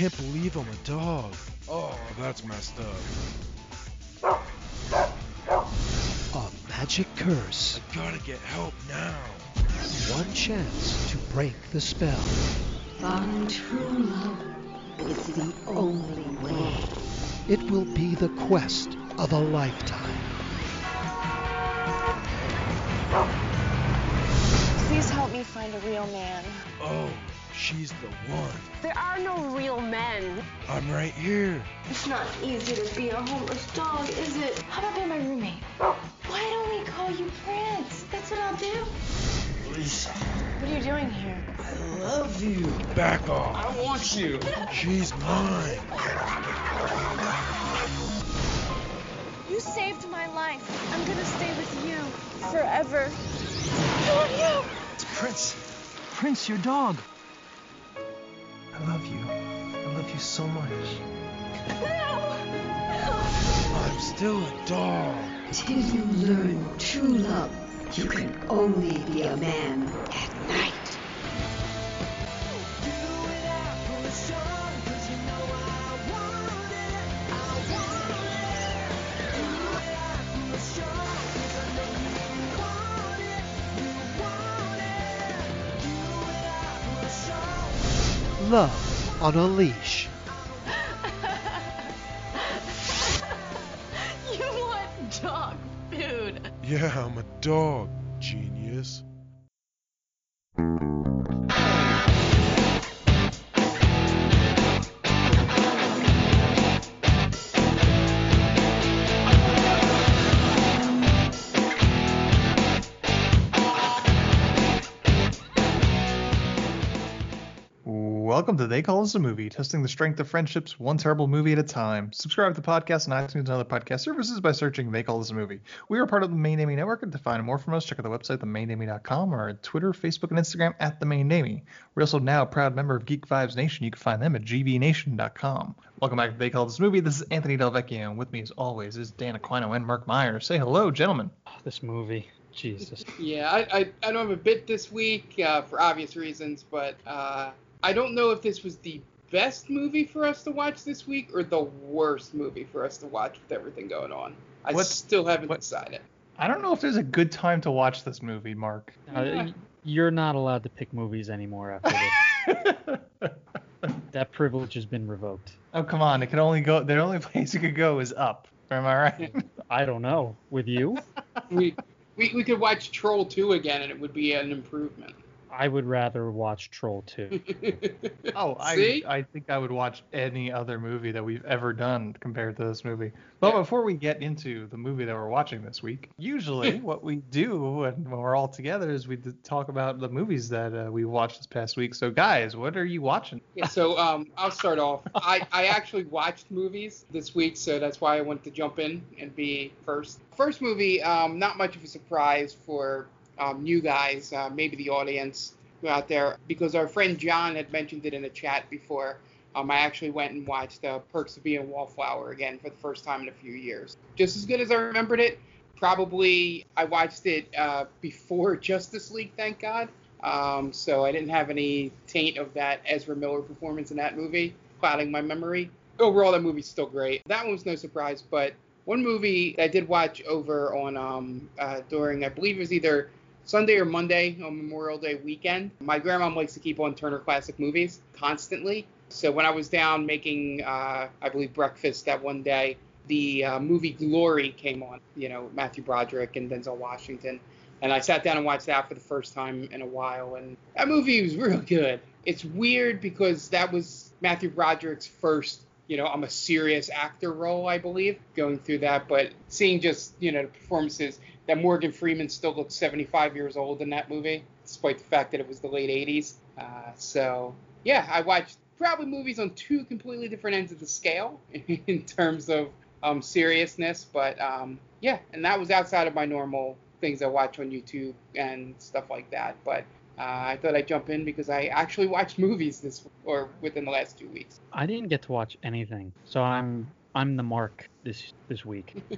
can't believe I'm a dog. Oh, that's messed up. A magic curse. I gotta get help now. One chance to break the spell. Find true love is the only way. It will be the quest of a lifetime. Please help me find a real man. Oh, she's the one. There are no real men. I'm right here. It's not easy to be a homeless dog, is it? How about being my roommate? Why don't we call you Prince? That's what I'll do. Lisa, What are you doing here? I love you. Back off. I want you. She's mine. You saved my life. I'm gonna stay with you forever. Who are you? It's Prince. Prince, your dog. I love you. I love you so much. No! I'm still a dog. Till you learn true love, you can only be a man at night. Love on a leash. You want dog food. Yeah, I'm a dog, Welcome to They Call Us a Movie, testing the strength of friendships one terrible movie at a time. Subscribe to the podcast on iTunes and other podcast services by searching They Call Us a Movie. We are part of the Main Namey Network, and to find more from us, check out the website, themainnamey.com, or Twitter, Facebook, and Instagram at The Main Namey. We're also now a proud member of Geek Vibes Nation. You can find them at gbnation.com. Welcome back to They Call Us a Movie. This is Anthony Delvecchio, and with me, as always, is Dan Aquino and Mark Myers. Say hello, gentlemen. This movie, Jesus. Yeah, I, I, I don't have a bit this week uh, for obvious reasons, but uh, I don't know if this was the best movie for us to watch this week or the worst movie for us to watch with everything going on. I What- still haven't what- decided. I don't know if there's a good time to watch this movie, Mark. Uh, y- you're not allowed to pick movies anymore after this. that privilege has been revoked. Oh come on! It can only go. The only place it could go is up. Am I right? I don't know. With you, we, we we could watch Troll 2 again and it would be an improvement. I would rather watch Troll 2. oh, I I think I would watch any other movie that we've ever done compared to this movie. But Yeah. before we get into the movie that we're watching this week, usually what we do when, when we're all together is we talk about the movies that uh, we watched this past week. So guys, what are you watching? Yeah, so um, I'll start off. I, I actually watched movies this week, so that's why I wanted to jump in and be first. First movie, um, not much of a surprise for um, guys, uh, maybe the audience out there, because our friend John had mentioned it in a chat before. Um, I actually went and watched uh, Perks of Being a Wallflower again for the first time in a few years. Just as good as I remembered it. Probably I watched it uh, before Justice League, thank God. Um, so I didn't have any taint of that Ezra Miller performance in that movie clouding my memory. Overall, that movie's still great. That one was no surprise, but one movie I did watch over on um, uh, during I believe it was either Sunday or Monday on Memorial Day weekend. My grandma likes to keep on Turner Classic Movies constantly. So when I was down making, uh, I believe breakfast that one day, the uh, movie Glory came on. You know Matthew Broderick and Denzel Washington and I sat down and watched that for the first time in a while, and that movie was real good. It's weird because that was Matthew Broderick's first, you know, I'm a serious actor role, I believe, going through that. But seeing just, you know, the performances that Morgan Freeman still looks 75 years old in that movie, despite the fact that it was the late 80s. Uh, so yeah, I watched probably movies on two completely different ends of the scale in terms of um, seriousness, but um, yeah, and that was outside of my normal things I watch on YouTube and stuff like that. But uh, I thought I'd jump in because I actually watched movies this or within the last two weeks. I didn't get to watch anything, so I'm I'm the mark this this week.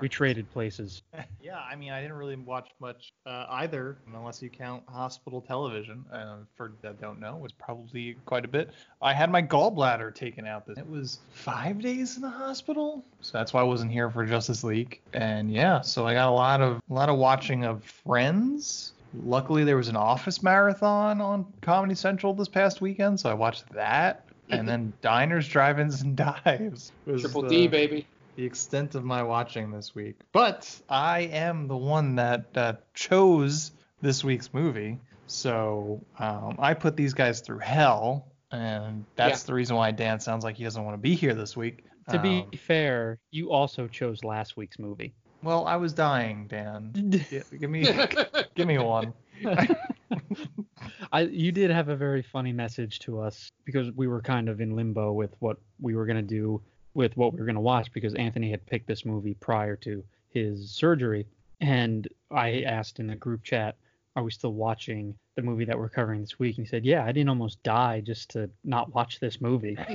We traded places. Yeah, I mean, I didn't really watch much uh, either, unless you count hospital television. Uh, for that don't know, it was probably quite a bit. I had my gallbladder taken out. This it was five days in the hospital, so that's why I wasn't here for Justice League. And yeah, so I got a lot of a lot of watching of Friends. Luckily, there was an Office marathon on Comedy Central this past weekend, so I watched that. And then Diners, Drive-ins, and Dives. was Triple the- D, baby. the extent of my watching this week. But I am the one that that chose this week's movie, so um, I put these guys through hell, and that's Yeah. the reason why Dan sounds like he doesn't want to be here this week. To be Um, fair, you also chose last week's movie. well, I was dying, Dan. Gi- give me, give me one. I you did have a very funny message to us because we were kind of in limbo with what we were gonna do with what we were gonna watch because Anthony had picked this movie prior to his surgery, and I asked in the group chat, "Are we still watching the movie that we're covering this week?" And he said, "Yeah, I didn't almost die just to not watch this movie."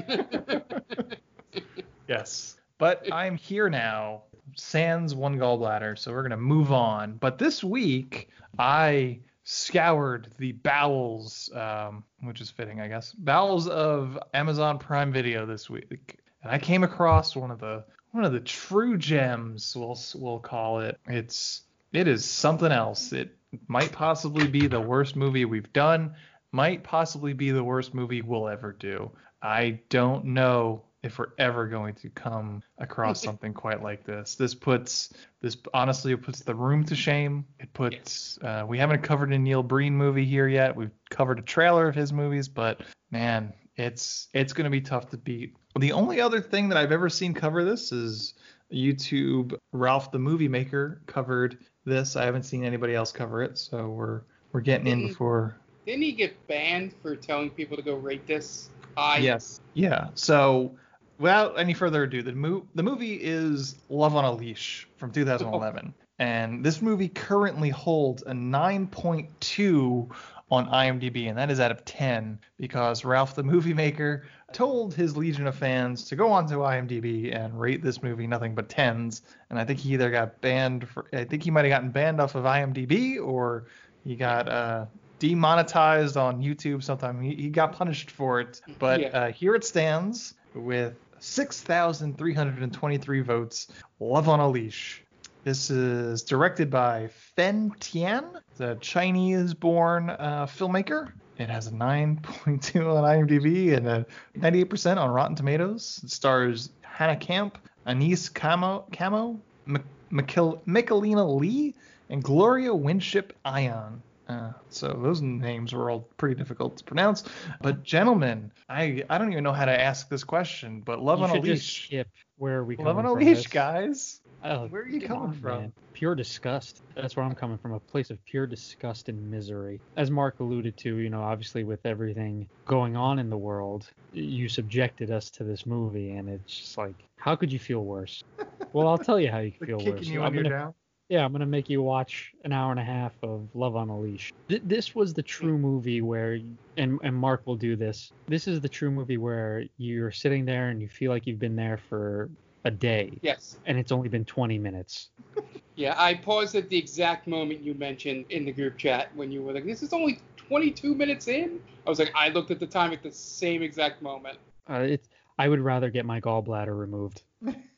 Yes. But I'm here now. Sans one gallbladder, so we're gonna move on. But this week I scoured the bowels, um, which is fitting, I guess, bowels of Amazon Prime Video this week, and I came across one of the one of the true gems, we'll we'll call it. It's it is something else. It might possibly be the worst movie we've done. Might possibly be the worst movie we'll ever do. I don't know if we're ever going to come across something quite like this. This puts this honestly it puts the room to shame. It puts uh, we haven't covered a Neil Breen movie here yet. We've covered a trailer of his movies, but man, it's it's going to be tough to beat. The only other thing that I've ever seen cover this is YouTube Ralph the Movie Maker covered this. I haven't seen anybody else cover it, so we're we're getting in Didn't- before Didn't he get banned for telling people to go rate this high? Yes. Yeah. So, without any further ado, the, mo- the movie is Love on a Leash from 2011. and this movie currently holds a 9.2 on IMDb, and that is out of 10 because Ralph the Movie Maker told his legion of fans to go onto IMDb and rate this movie nothing but 10s. And I think he either got banned for, I think he might have gotten banned off of IMDb or he got uh, demonetized on YouTube sometime. He, he got punished for it. But Yeah. uh, here it stands with 6,323 votes. Love on a Leash. This is directed by Fen Tian, the Chinese-born uh, filmmaker. It has a 9.2 on IMDb and a 98% on Rotten Tomatoes. It stars Hannah Camp, Anise Camo, Camo M- Lee, and Gloria Winship Ion. Uh, so those names were all pretty difficult to pronounce. But gentlemen, I I don't even know how to ask this question, but Love you on a Leash. skip where are we Love on a Leash, this? guys. Oh, Where are you coming on, from? man. Pure disgust. That's where I'm coming from. A place of pure disgust and misery. As Mark alluded to, you know, obviously with everything going on in the world, you subjected us to this movie, and it's just like, how could you feel worse? well, I'll tell you how you They're feel worse. you I'm gonna- down. Yeah, I'm gonna make you watch an hour and a half of Love on a Leash. Th- this was the true movie where, and and Mark will do this. This is the true movie where you're sitting there and you feel like you've been there for a day, Yes. and it's only been 20 minutes. Yeah, I paused at the exact moment you mentioned in the group chat when you were like, "This is only 22 minutes in." I was like, I looked at the time at the same exact moment. Uh, it's I would rather get my gallbladder removed.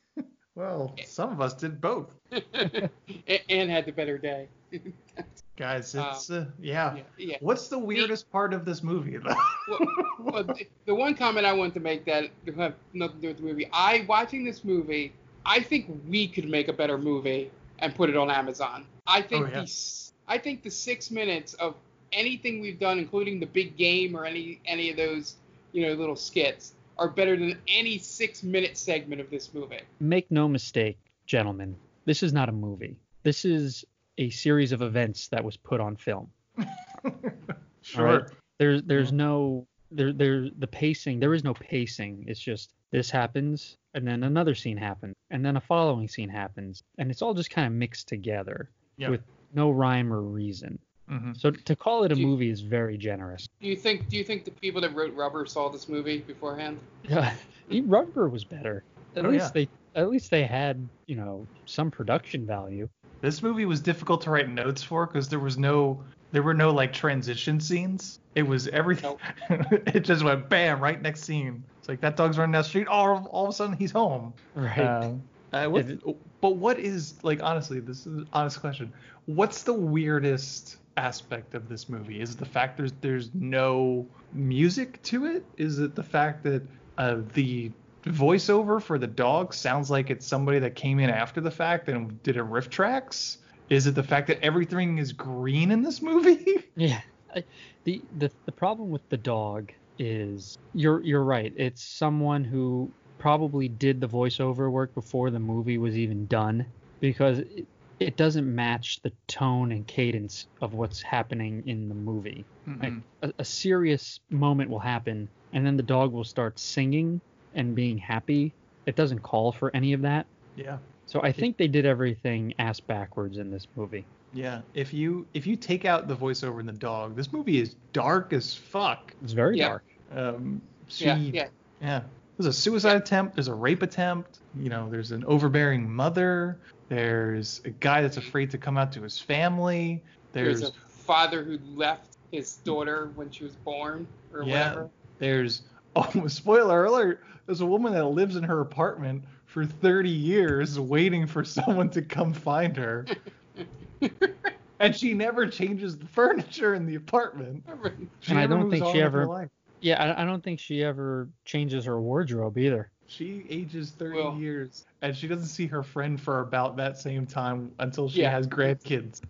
Well, some of us did both. And had the better day. Guys, Uh, it's uh, yeah. yeah, yeah. What's the weirdest part of this movie though? Well, well, the, the one comment I wanted to make that have nothing to do with the movie, I watching this movie, I think we could make a better movie and put it on Amazon. I think Oh, yeah. the I think the six minutes of anything we've done, including the big game or any any of those you know little skits, are better than any six minute segment of this movie. Make no mistake, gentlemen, this is not a movie. This is a series of events that was put on film. sure. All right. There's there's no there there the pacing there is no pacing. It's just this happens and then another scene happens and then a following scene happens and it's all just kind of mixed together Yeah. with no rhyme or reason. Hmm So to call it a you- movie is very generous. Do you think Do you think the people that wrote Rubber saw this movie beforehand? Yeah, Rubber was better. at Oh, least yeah. they at least they had you know some production value. This movie was difficult to write notes for because there was no there were no like transition scenes. It was everything. it just went bam right next scene. It's like that dog's running down the street. All all of a sudden he's home. Right. Uh, uh, what, It- but what is like honestly? This is an honest question. What's the weirdest aspect of this movie? Is the fact there's there's no music to it? Is it the fact that uh, the voiceover for the dog sounds like it's somebody that came in after the fact and did a RiffTrax? Is it the fact that everything is green in this movie? Yeah. I, the, the the problem with the dog is you're you're right. It's someone who probably did the voiceover work before the movie was even done because it, it doesn't match the tone and cadence of what's happening in the movie. Like a, a serious moment will happen and then the dog will start singing and being happy. It doesn't call for any of that. yeah. So I think they did everything ass backwards in this movie. Yeah, if you if you take out the voiceover and the dog, this movie is dark as fuck. It's very Yeah. dark. Um, she, Yeah, yeah. yeah. There's a suicide attempt. There's a rape attempt. You know, there's an overbearing mother. There's a guy that's afraid to come out to his family. There's, There's a father who left his daughter when she was born or yeah. whatever. There's oh, spoiler alert. There's a woman that lives in her apartment for 30 years waiting for someone to come find her. and she never changes the furniture in the apartment. She And I don't think she ever- life. Yeah, I, I don't think she ever changes her wardrobe either. She ages 30 Well- years, and she doesn't see her friend for about that same time until she Yeah. has grandkids.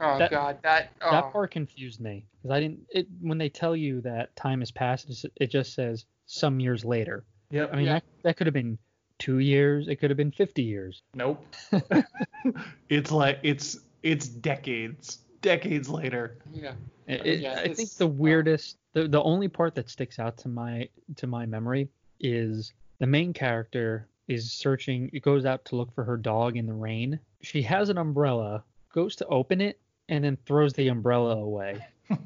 Oh That- God, that oh, That part confused me because I didn't. It when they tell you that time has passed, it just says some years later. Yep. I mean Yeah. that that could have been two years. It could have been fifty years. Nope. it's like it's it's decades, decades later. yeah. It, it- Yeah, I think the uh, weirdest, the the only part that sticks out to my to my memory is the main character is searching. It goes out to look for her dog in the rain. She has an umbrella, goes to open it, and then throws the umbrella away.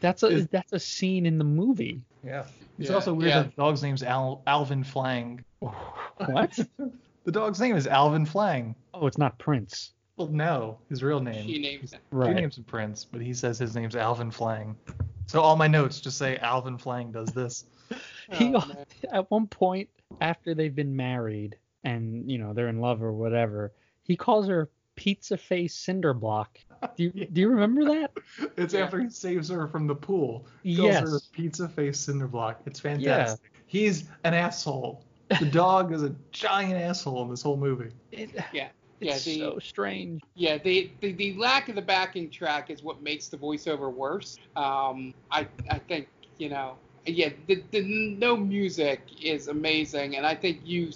That's a Is- that's a scene in the movie. yeah. It's Yeah, also weird yeah. that the dog's name's Al- Alvin Flang. What? The dog's name is Alvin Flang. oh, it's not Prince. Well, no, his real name. She names it. She Right. names him Prince, but he says his name's Alvin Flang. So all my notes just say Alvin Flang does this. He Oh, man. at one point after they've been married and you know they're in love or whatever, he calls her pizza face cinder block. Do you do you remember that? It's Yeah. after he saves her from the pool. He calls her Yes. pizza face cinder block. It's fantastic. Yeah. He's an asshole. The dog is a giant asshole in this whole movie. It, Yeah. Yeah, it's the, so strange. yeah, the, the the lack of the backing track is what makes the voiceover worse. Um, I I think you know, yeah, the, the no music is amazing, and I think you,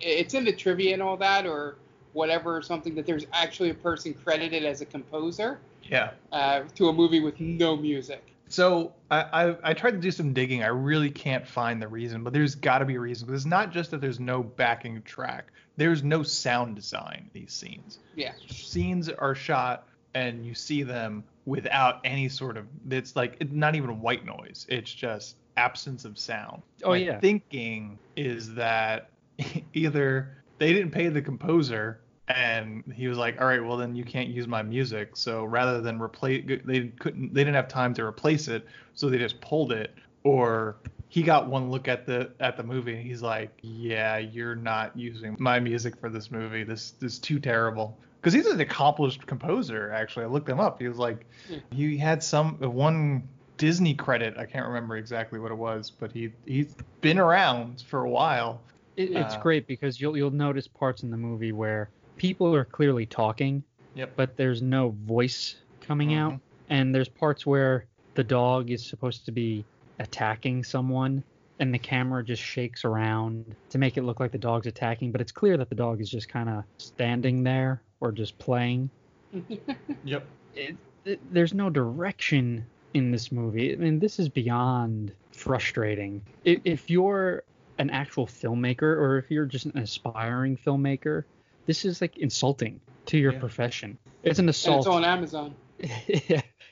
it's in the trivia and all that or whatever or something that there's actually a person credited as a composer Yeah. uh, to a movie with no music. So I, I I tried to do some digging. I really can't find the reason, but there's got to be a reason. 'Cause It's not just that there's no backing track. There's no sound design these scenes. Yeah. Scenes are shot and you see them without any sort of. It's like it's not even white noise. It's just absence of sound. Oh, My yeah. Thinking is that either they didn't pay the composer and he was like all right well then you can't use my music. So rather than replace they couldn't they didn't have time to replace it so they just pulled it. Or he got one look at the at the movie and he's like yeah you're not using my music for this movie. This, this is too terrible. Because he's an accomplished composer actually. I looked him up. He was like he had some one disney credit. I can't remember exactly what it was but he he's been around for a while. It, it's Uh, great because you'll you'll notice parts in the movie where people are clearly talking, Yep. but there's no voice coming out, Mhm. and there's parts where the dog is supposed to be attacking someone, and the camera just shakes around to make it look like the dog's attacking, but it's clear that the dog is just kind of standing there or just playing. yep it, it, there's no direction in this movie. I mean, this is beyond frustrating. If, if you're an actual filmmaker or if you're just an aspiring filmmaker, this is like insulting to your Yeah. profession. It's an And assault. it's on Amazon.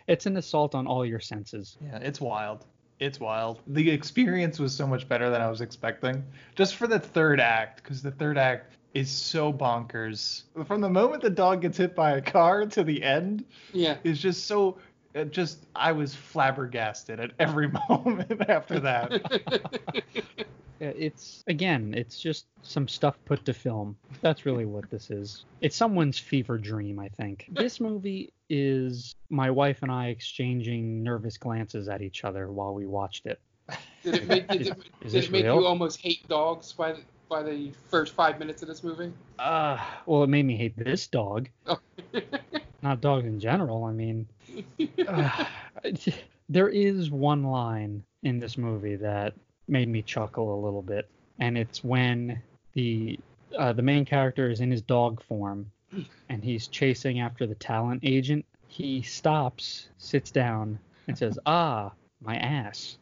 it's an assault on all your senses. Yeah, it's wild. It's wild. The experience was so much better than I was expecting. Just for the third act, because the third act is so bonkers. From the moment the dog gets hit by a car to the end, Yeah. is just so. It just I was flabbergasted at every moment after that. Yeah, It's again, it's just some stuff put to film. That's really what this is. It's someone's fever dream, I think. This movie is my wife and I exchanging nervous glances at each other while we watched it. Did it make, did it, Is did it make you almost hate dogs by the, by the first five minutes of this movie? Uh, well, it made me hate this dog, Oh. not dogs in general. I mean, uh, there is one line in this movie that made me chuckle a little bit, and it's when the uh, the main character is in his dog form, and he's chasing after the talent agent. He stops, sits down, and says, "Ah, my ass."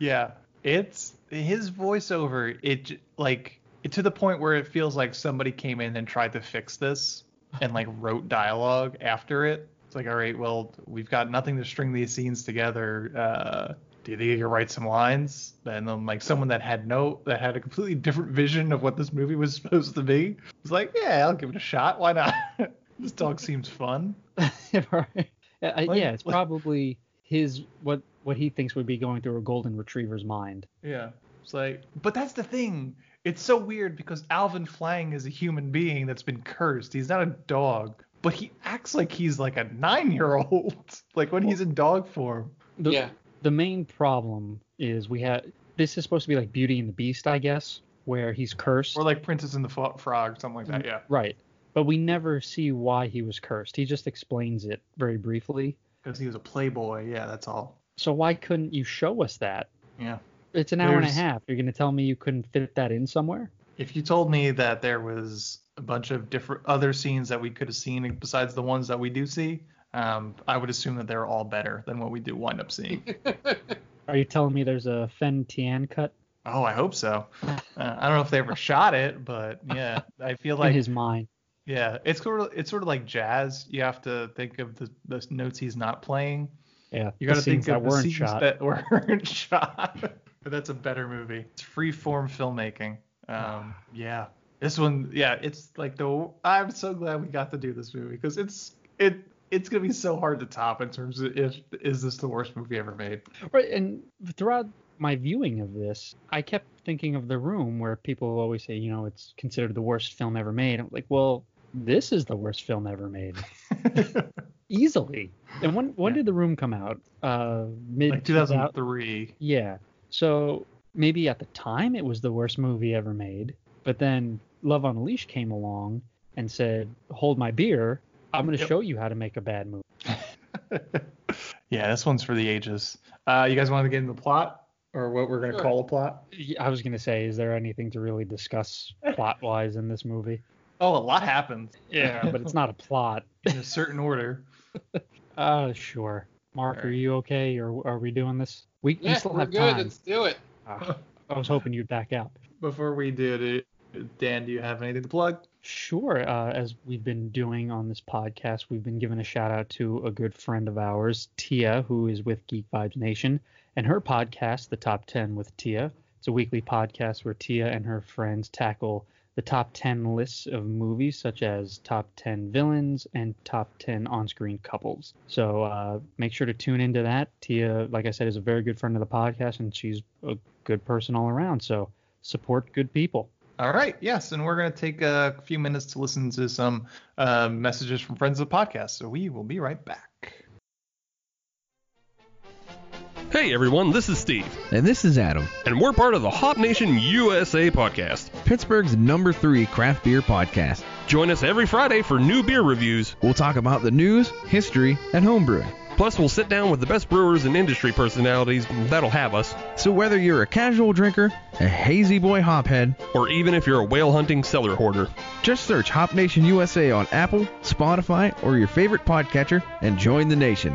Yeah, it's his voiceover. It like it, to the point where it feels like somebody came in and tried to fix this and like wrote dialogue after it. It's like, all right, well, we've got nothing to string these scenes together. Uh, do you think he could write some lines? And then like someone that had no that had a completely different vision of what this movie was supposed to be was like, yeah, I'll give it a shot. Why not? this dog seems fun. right. Uh, Like- yeah, it's like- probably his what what he thinks would be going through a golden retriever's mind. Yeah. It's like, but that's the thing. It's so weird because Alvin Flang is a human being that's been cursed. He's not a dog, but he acts like he's like a nine-year-old, like when he's in dog form. The, yeah. The main problem is we had this is supposed to be like Beauty and the Beast, I guess, where he's cursed. Or like Princess and the Frog, something like that. Yeah. Right. But we never see why he was cursed. He just explains it very briefly. Because he was a playboy. Yeah, that's all. So why couldn't you show us that? Yeah. It's an hour and a half. You're going to tell me you couldn't fit that in somewhere? If you told me that there was a bunch of different other scenes that we could have seen besides the ones that we do see, um, I would assume that they're all better than what we do wind up seeing. Are you telling me there's a Fen Tian cut Oh, I hope so. Uh, I don't know if they ever shot it, but yeah, I feel like in his mind? yeah, it's sort of it's sort of like jazz. You have to think of the the notes he's not playing. Yeah. You the got to think of that the weren't scenes shot. that weren't shot. but that's a better movie. It's free form filmmaking. Um, yeah, this one, yeah, it's like the. I'm so glad we got to do this movie because it's it it's gonna be so hard to top in terms of if is this the worst movie ever made. Right, and throughout my viewing of this, I kept thinking of The Room, where people always say, you know, it's considered the worst film ever made. I'm like, well, this is the worst film ever made, easily. And when when Yeah. did The Room come out? Uh, mid like 2003. Yeah. So maybe at the time it was the worst movie ever made, but then Love on a Leash came along and said, "Hold my beer. I'm going to Yep. show you how to make a bad movie." yeah, this one's for the ages. Uh, you guys want to get into the plot or what we're gonna Sure. call a plot? I was going to say, is there anything to really discuss plot-wise in this movie? Oh, a lot happens. Yeah, but it's not a plot. in a certain order. Uh, sure. Mark, are you okay, or are we doing this? We, we still we're have good. time. Let's do it. Ah, I was hoping you'd back out. Before we do it, Dan, do you have anything to plug? Sure. Uh, as we've been doing on this podcast, we've been giving a shout out to a good friend of ours, Tia, who is with Geek Vibes Nation, and her podcast, The Top 10 with Tia. It's a weekly podcast where Tia and her friends tackle the top 10 lists of movies, such as top 10 villains and top 10 on screen couples. So uh, make sure to tune into that. Tia, like I said, is a very good friend of the podcast, and she's a good person all around. So support good people. All right, yes, and we're going to take a few minutes to listen to some uh, messages from friends of the podcast. So we will be right back. Hey everyone, this is Steve, And this is Adam, and we're part of the Hop Nation USA podcast. Pittsburgh's number three craft beer podcast. Join us every Friday for new beer reviews. We'll talk about the news, history, and homebrewing. Plus, we'll sit down with the best brewers and industry personalities that'll have us, So whether you're a casual drinker, a hazy boy hophead, or even if you're a whale hunting cellar hoarder. just search Hop Nation USA on Apple, Spotify, or your favorite podcatcher and join the nation.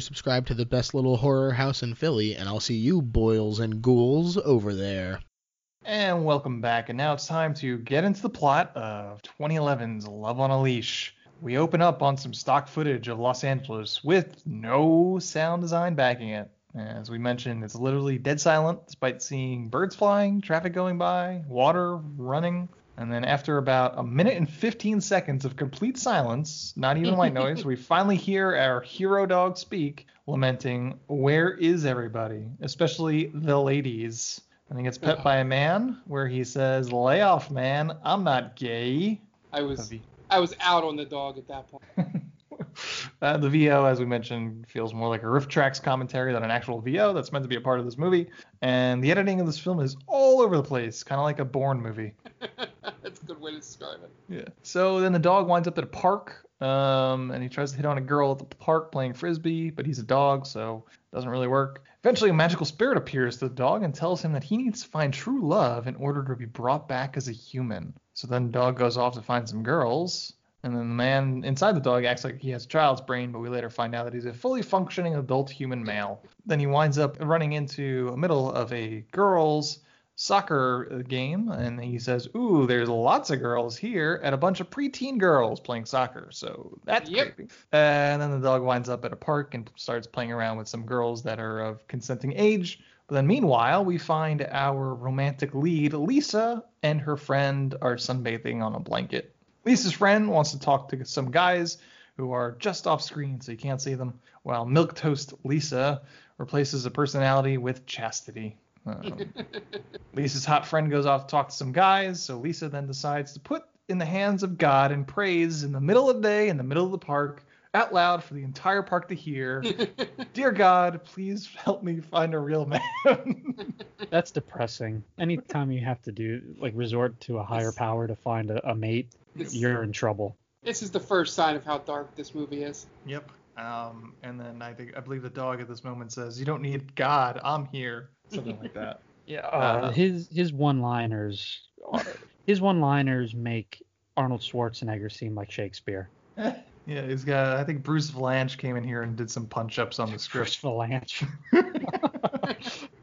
subscribed to the best little horror house in Philly, and I'll see you boils and ghouls over there. And welcome back. And now it's time to get into the plot of 2011's Love on a Leash. We open up on some stock footage of Los Angeles with no sound design backing it. As we mentioned, it's literally dead silent despite seeing birds flying, traffic going by, water running. And then after about a minute and 15 seconds of complete silence, not even white noise, we finally hear our hero dog speak, lamenting, Where is everybody? Especially the ladies. I think it's pet by a man, where he says, Lay off, man. I'm not gay. I was I was out on the dog at that point. Uh, the VO, as we mentioned, feels more like a RiffTrax commentary than an actual VO that's meant to be a part of this movie. And the editing of this film is all over the place, kind of like a Bourne movie. Yeah. So then the dog winds up at a park, um, and he tries to hit on a girl at the park playing frisbee, but he's a dog, so it doesn't really work. Eventually, a magical spirit appears to the dog and tells him that he needs to find true love in order to be brought back as a human. So then the dog goes off to find some girls, and then the man inside the dog acts like he has a child's brain, but we later find out that he's a fully functioning adult human male. Then he winds up running into the middle of a girls' soccer game, and he says, "Ooh, there's lots of girls here," and a bunch of preteen girls playing soccer. So that's Yep. creepy. And then the dog winds up at a park and starts playing around with some girls that are of consenting age. But then meanwhile, we find our romantic lead, Lisa, and her friend are sunbathing on a blanket. Lisa's friend wants to talk to some guys who are just off screen, so you can't see them, while Milk Toast Lisa replaces a personality with chastity. Um, Lisa's hot friend goes off to talk to some guys, so Lisa then decides to put in the hands of God and prays in the middle of the day, in the middle of the park, out loud for the entire park to hear. Dear God, please help me find a real man. That's depressing. Anytime you have to do like resort to a higher power to find a, a mate, This- you're in trouble. This is the first sign of how dark this movie is. Yep. Um, and then I think I believe the dog at this moment says, "You don't need God, I'm here," something like that. Yeah. Uh, Uh, his his one-liners, his one-liners make Arnold Schwarzenegger seem like Shakespeare. Yeah, he's got. I think Bruce Vilanch came in here and did some punch-ups on the script. Bruce Vilanch.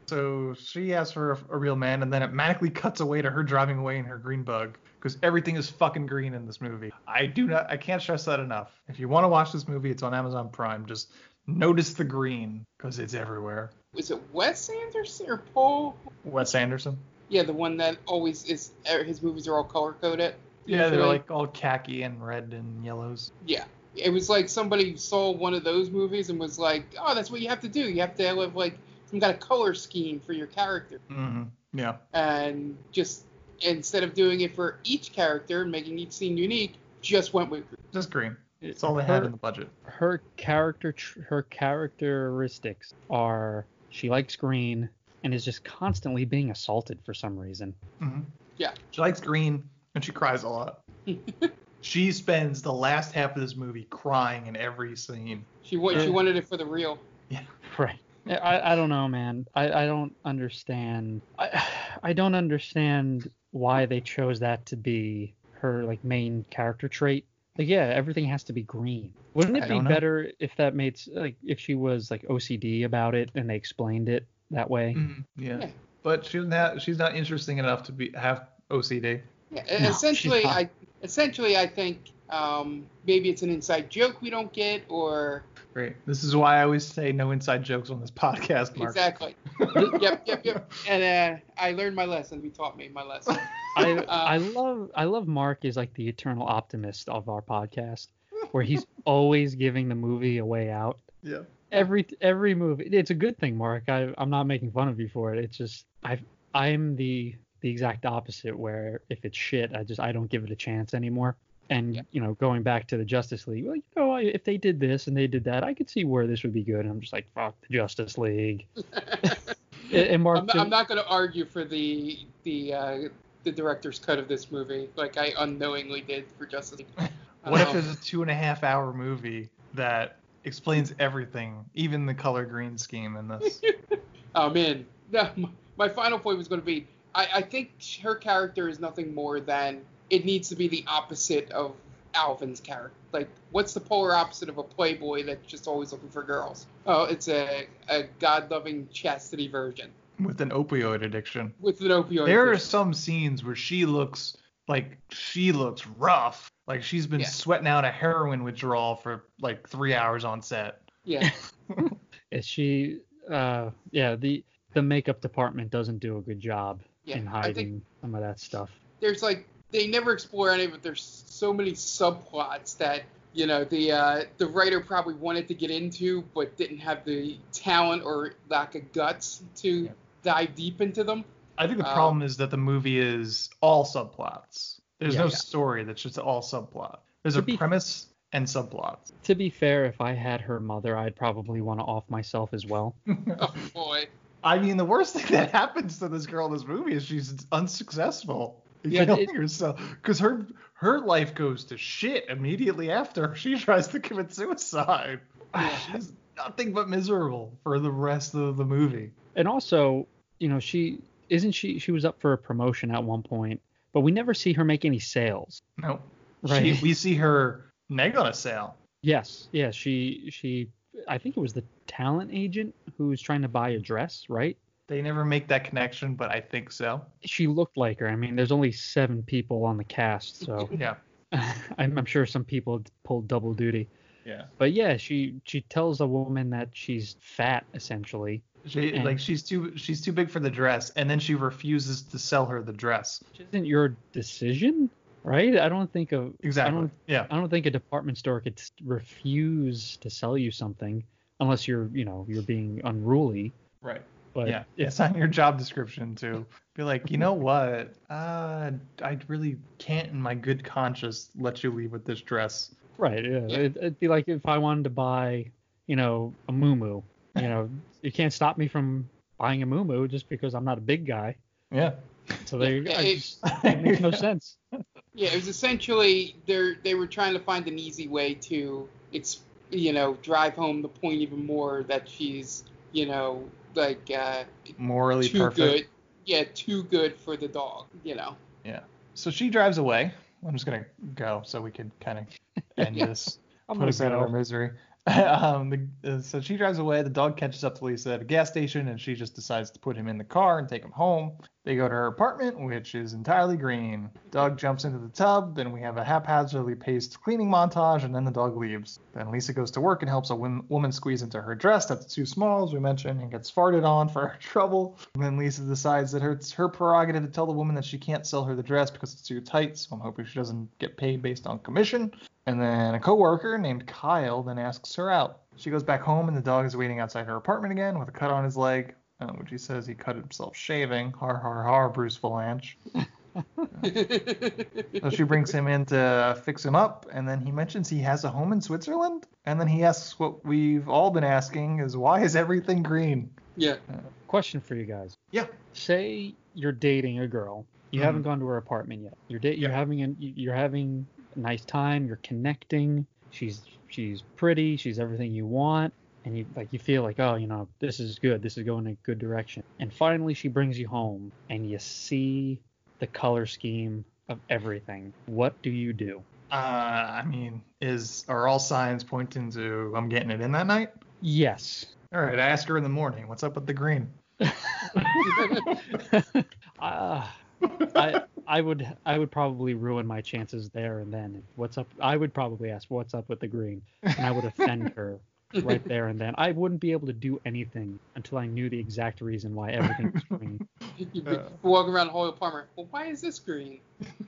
So she asks for a, a real man, and then it magically cuts away to her driving away in her green bug because everything is fucking green in this movie. I do not. I can't stress that enough. If you want to watch this movie, it's on Amazon Prime. Just notice the green because it's everywhere. Was it Wes Anderson or Paul? Wes Anderson. Yeah, the one that always is. er, His movies are all color coded. Yeah, they're usually. like all khaki and red and yellows. Yeah. It was like somebody saw one of those movies and was like, "Oh, that's what you have to do. You have to have like some kind of color scheme for your character." Mm-hmm. Yeah. And just instead of doing it for each character and making each scene unique, just went with Just green. It's all they had in the budget. her character tr- her characteristics are she likes green and is just constantly being assaulted for some reason. hmm Yeah. She likes green and she cries a lot. she spends the last half of this movie crying in every scene. She wa- she wanted it for the real. Yeah. Right. I, I don't know, man. I, I don't understand. I, I don't understand why they chose that to be her like main character trait. Like, yeah, everything has to be green. Wouldn't I it be don't know. better if that made like if she was like OCD about it and they explained it that way? Yeah. Yeah. But she doesn't have, she's not interesting enough to be have OCD. Yeah, No, essentially. I essentially I think um, maybe it's an inside joke we don't get, or Great. This is why I always say no inside jokes on this podcast, Mark. exactly. yep, yep, yep. And uh, I learned my lesson. He taught me my lesson. I Uh, I love I love Mark is like the eternal optimist of our podcast, where he's always giving the movie a way out. Yeah. Every every movie, it's a good thing, Mark. I I'm not making fun of you for it. It's just I I'm the the exact opposite where if it's shit, I just I don't give it a chance anymore. And you know, going back to the Justice League, well, you know, if they did this and they did that, I could see where this would be good. And I'm just like, fuck the Justice League. and and Mark, I'm not, I'm not going to argue for the the uh, the director's cut of this movie, like I unknowingly did for Justice League. What if there's a two and a half hour movie that explains everything, even the color green scheme in this? Oh man, no, my- my final point was going to be I, I think her character is nothing more than it needs to be the opposite of Alvin's character. Like, what's the polar opposite of a playboy that's just always looking for girls? Oh, it's a, a God-loving chastity virgin with an opioid addiction. with an opioid. There are some scenes where she looks like she looks rough. Like she's been Yeah. sweating out a heroin withdrawal for like three hours on set. Yeah, is she? Uh, yeah, the the makeup department doesn't do a good job Yeah, in I think- hiding some of that stuff. there's like they never explore any of it. There's so many subplots that you know the uh, the writer probably wanted to get into, but didn't have the talent or lack of guts to dive deep into them. I think the Um, problem is that the movie is all subplots. There's Yeah. no Yeah. story that's just all subplot. There's To a be- premise and subplots. To be fair, if I had her mother, I'd probably want to off myself as well. Oh boy. I mean, the worst thing that happens to this girl in this movie is she's unsuccessful. Yeah, killing it- herself because her her life goes to shit immediately after she tries to commit suicide. She's nothing but miserable for the rest of the movie. And also, you know, she isn't she she was up for a promotion at one point, but we never see her make any sales. No, Right. She, we see her neg on a sale. Yes, yeah, she she I think it was the talent agent who was trying to buy a dress, right? They never make that connection, but I think so. She looked like her. I mean, there's only seven people on the cast, so Yeah, I'm, I'm sure some people pulled double duty. yeah. But yeah, she she tells a woman that she's fat essentially. She And- like she's too she's too big for the dress, and then she refuses to sell her the dress. Which isn't your decision, right? I don't think a Exactly. I don't, Yeah. I don't think a department store could refuse to sell you something unless you're, you know, you're being unruly. Right. But yeah, if- it's on your job description to be like, you know what? Uh, I really can't, in my good conscience, let you leave with this dress. right. Yeah. It, it'd be like if I wanted to buy, you know, a moo You know, you can't stop me from buying a moo just because I'm not a big guy. Yeah. So there, you go. it- just, it makes no sense. Yeah, it was essentially they they were trying to find an easy way to it's you know drive home the point even more that she's you know like uh, Morally too perfect. good. Yeah, too good for the dog. You know. Yeah. So she drives away. I'm just gonna go so we can kind of end this. I'm put us gonna out of our misery. um, the, uh, so she drives away. The dog catches up to Lisa at a gas station, and she just decides to put him in the car and take him home. They go to her apartment, which is entirely green. Doug jumps into the tub. Then we have a haphazardly paced cleaning montage, and then the dog leaves. Then Lisa goes to work and helps a woman squeeze into her dress that's too small, as we mentioned, and gets farted on for her trouble. And then Lisa decides that it's her prerogative to tell the woman that she can't sell her the dress because it's too tight. So I'm hoping she doesn't get paid based on commission. And then a coworker named Kyle then asks her out. She goes back home and the dog is waiting outside her apartment again with a cut on his leg, uh, which he says he cut himself shaving. Har har har, Bruce Vilanch. So she brings him in to fix him up, and then he mentions he has a home in Switzerland. And then he asks what we've all been asking is why is everything green? Yeah. Question for you guys. Yeah. Say you're dating a girl. You Mhm. haven't gone to her apartment yet. You're da- you're having a you're having a nice time. You're connecting. She's she's pretty. She's everything you want. And you like you feel like oh you know this is good. This is going in a good direction. And finally she brings you home and you see the color scheme of everything. What do you do? Uh, I mean, is are all signs pointing to I'm getting it in that night? Yes. All right, I ask her in the morning. What's up with the green? Ah, I I would I would probably ruin my chances there and then. What's up? I would probably ask what's up with the green, and I would offend her right there and then. I wouldn't be able to do anything until I knew the exact reason why everything was green. You'd be walking around the whole apartment. Well, why is this green?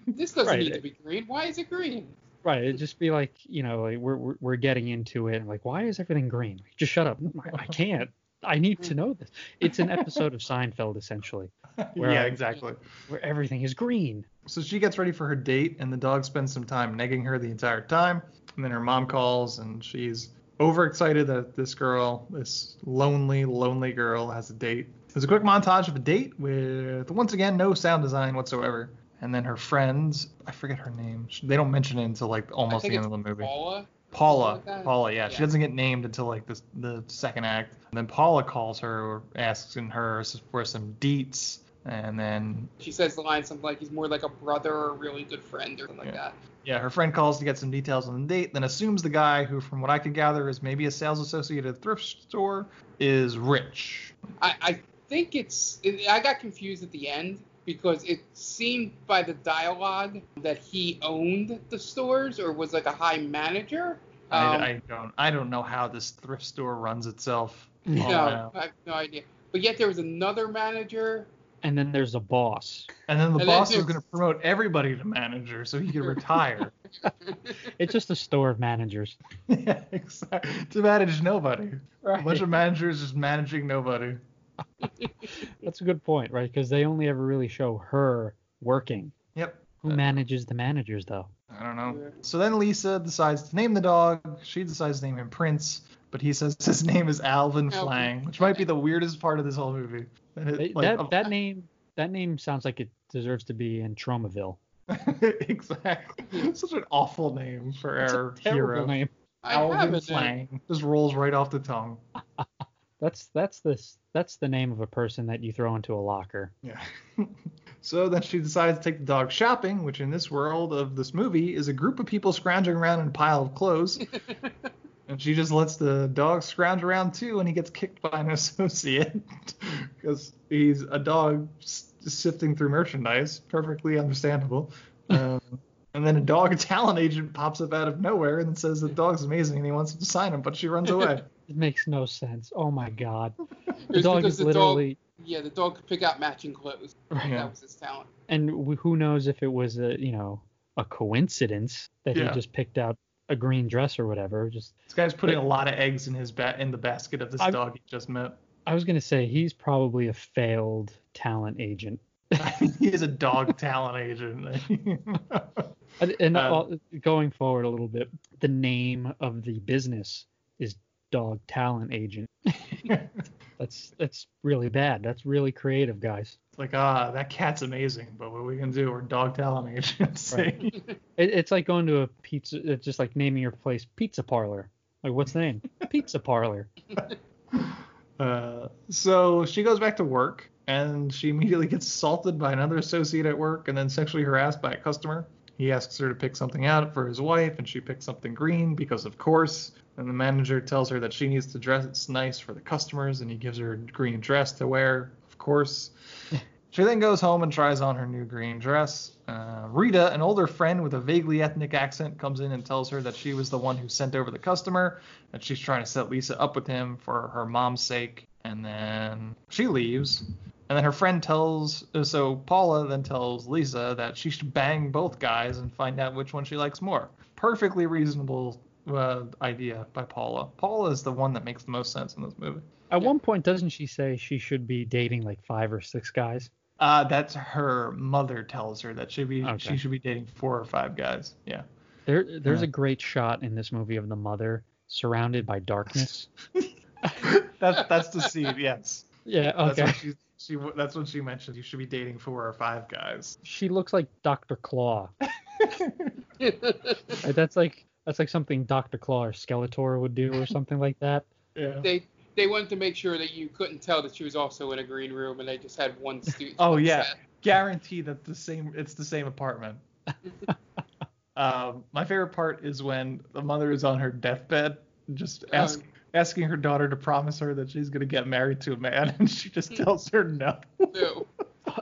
This doesn't Right. need to be green. Why is it green? Right? It'd just be like you know like we're we're, we're getting into it and like why is everything green? Like, just shut up. I, I can't. I need to know this. It's an episode of Seinfeld essentially. Where, yeah, uh, exactly. Where everything is green. So she gets ready for her date, and the dog spends some time negging her the entire time. And then her mom calls, and she's overexcited that this girl, this lonely, lonely girl, has a date. There's a quick montage of a date with, once again, no sound design whatsoever. And then her friends, I forget her name. They don't mention it until like almost the end of the movie. Paula. Paula, like? Paula, yeah, she doesn't get named until like the the second act. And then Paula calls her, or asks in her for some deets, and then She says the line something like he's more like a brother or a really good friend or something like that. yeah, her friend calls to get some details on the date, then assumes the guy who, from what I could gather, is maybe a sales associate at a thrift store, is rich. I, I think it's. It, I got confused at the end because it seemed by the dialogue that he owned the stores or was like a high manager. Um, I, I don't I don't know how this thrift store runs itself. all no. I have no idea. But yet there was another manager. And then there's a boss. And then the And boss is going to promote everybody to manager so he can retire. It's just a store of managers. yeah, exactly. To manage nobody. Right. A bunch of managers just managing nobody. That's a good point, right? Because they only ever really show her working. Yep. Who manages the managers, though? I don't know. So then Lisa decides to name the dog. She decides to name him Prince, but he says his name is Alvin Alvin. Flang, which might be the weirdest part of this whole movie. And it, like, that that name that name sounds like it deserves to be in Tromaville. exactly. Such an awful name for It's a our terrible hero. name. I have Alvin it. Flang. Just rolls right off the tongue. That's that's this that's the name of a person that you throw into a locker. Yeah. so then she decides to take the dog shopping, which in this world of this movie is a group of people scrounging around in a pile of clothes. And she just lets the dog scrounge around too, and he gets kicked by an associate because he's a dog s- sifting through merchandise. Perfectly understandable. Um, and then a dog talent agent pops up out of nowhere and says the dog's amazing and he wants to sign him, but she runs away. It makes no sense. Oh my god. The dog because is the literally Dog, yeah, the dog could pick out matching clothes. Yeah. That was his talent. and who knows if it was a, you know, a coincidence that Yeah. he just picked out a green dress or whatever. Just This guy's putting a lot of eggs in his ba- in the basket of this I- dog he just met. I was gonna say he's probably a failed talent agent. he is a dog talent agent. And, and Um, going forward a little bit, the name of the business is Dog Talent Agent. That's that's really bad. That's really creative, guys. It's like, ah, that cat's amazing, but what are we gonna do? We're dog talent agents. Right. It, it's like going to a pizza. It's just like naming your place Pizza Parlor. Like, what's the name? Pizza Parlor. uh, so she goes back to work, and she immediately gets assaulted by another associate at work, and then sexually harassed by a customer. He asks her to pick something out for his wife, and she picks something green because, of course. And the manager tells her that she needs to dress nice for the customers, and he gives her a green dress to wear, of course. She then goes home and tries on her new green dress. Uh, Rita, an older friend with a vaguely ethnic accent, comes in and tells her that she was the one who sent over the customer, and she's trying to set Lisa up with him for her mom's sake. And then she leaves. And then her friend tells, so Paula then tells Lisa that she should bang both guys and find out which one she likes more. Perfectly reasonable uh, idea by Paula. Paula is the one that makes the most sense in this movie. At one point, doesn't she say she should be dating like five or six guys? Uh, that's her mother tells her that she be Okay. she should be dating four or five guys. Yeah. There, there's Yeah. a great shot in this movie of the mother surrounded by darkness. That's that's the scene. Yes. Yeah, That's okay. what she, she that's when she mentioned you should be dating four or five guys. She looks like Dr. Claw. Right, That's like that's like something Dr. Claw or Skeletor would do or something like that. Yeah. They they wanted to make sure that you couldn't tell that she was also in a green room, and they just had one student. Oh on yeah, set. guarantee that the same. It's the same apartment. um, my favorite part is when the mother is on her deathbed, just ask, asking her daughter to promise her that she's gonna get married to a man, and she just tells her no. No.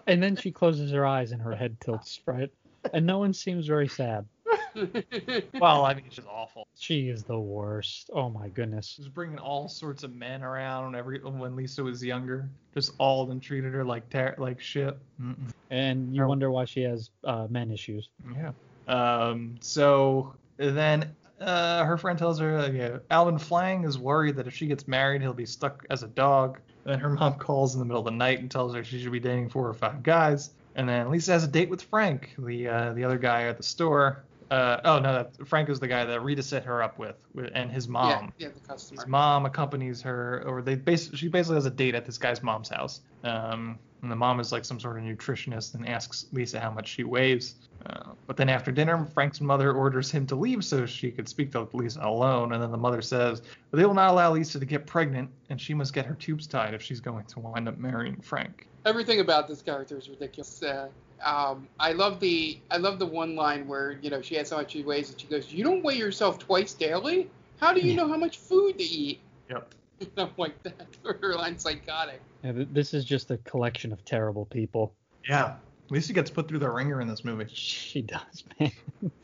And then she closes her eyes and her head tilts, right? And no one seems very sad. well, I mean, she's awful. She is the worst. Oh my goodness. Just bringing all sorts of men around every when Lisa was younger. Just all of them treated her like ter- like shit. Mm-mm. And you wonder why she has uh, men issues. Yeah. Um. So then uh, her friend tells her, uh, yeah, Alvin Flang is worried that if she gets married, he'll be stuck as a dog. Then her mom calls in the middle of the night and tells her she should be dating four or five guys. And then Lisa has a date with Frank, the uh, the other guy at the store. Uh, oh no, that, Frank is the guy that Rita set her up with, with and his mom. Yeah, yeah, the customer. His mom accompanies her, or they basically she basically has a date at this guy's mom's house. Um, and the mom is like some sort of nutritionist and asks Lisa how much she weighs. Uh, but then after dinner, Frank's mother orders him to leave so she could speak to Lisa alone. And then the mother says, they will not allow Lisa to get pregnant, and she must get her tubes tied if she's going to wind up marrying Frank. Everything about this character is ridiculous. Uh, um, I love the I love the one line where you know she has how much she weighs and she goes, "You don't weigh yourself twice daily. How do you know how much food to eat?" Yep. I'm like that. Her line's psychotic. Yeah, this is just a collection of terrible people. Yeah. Lisa gets put through the ringer in this movie. She does, man.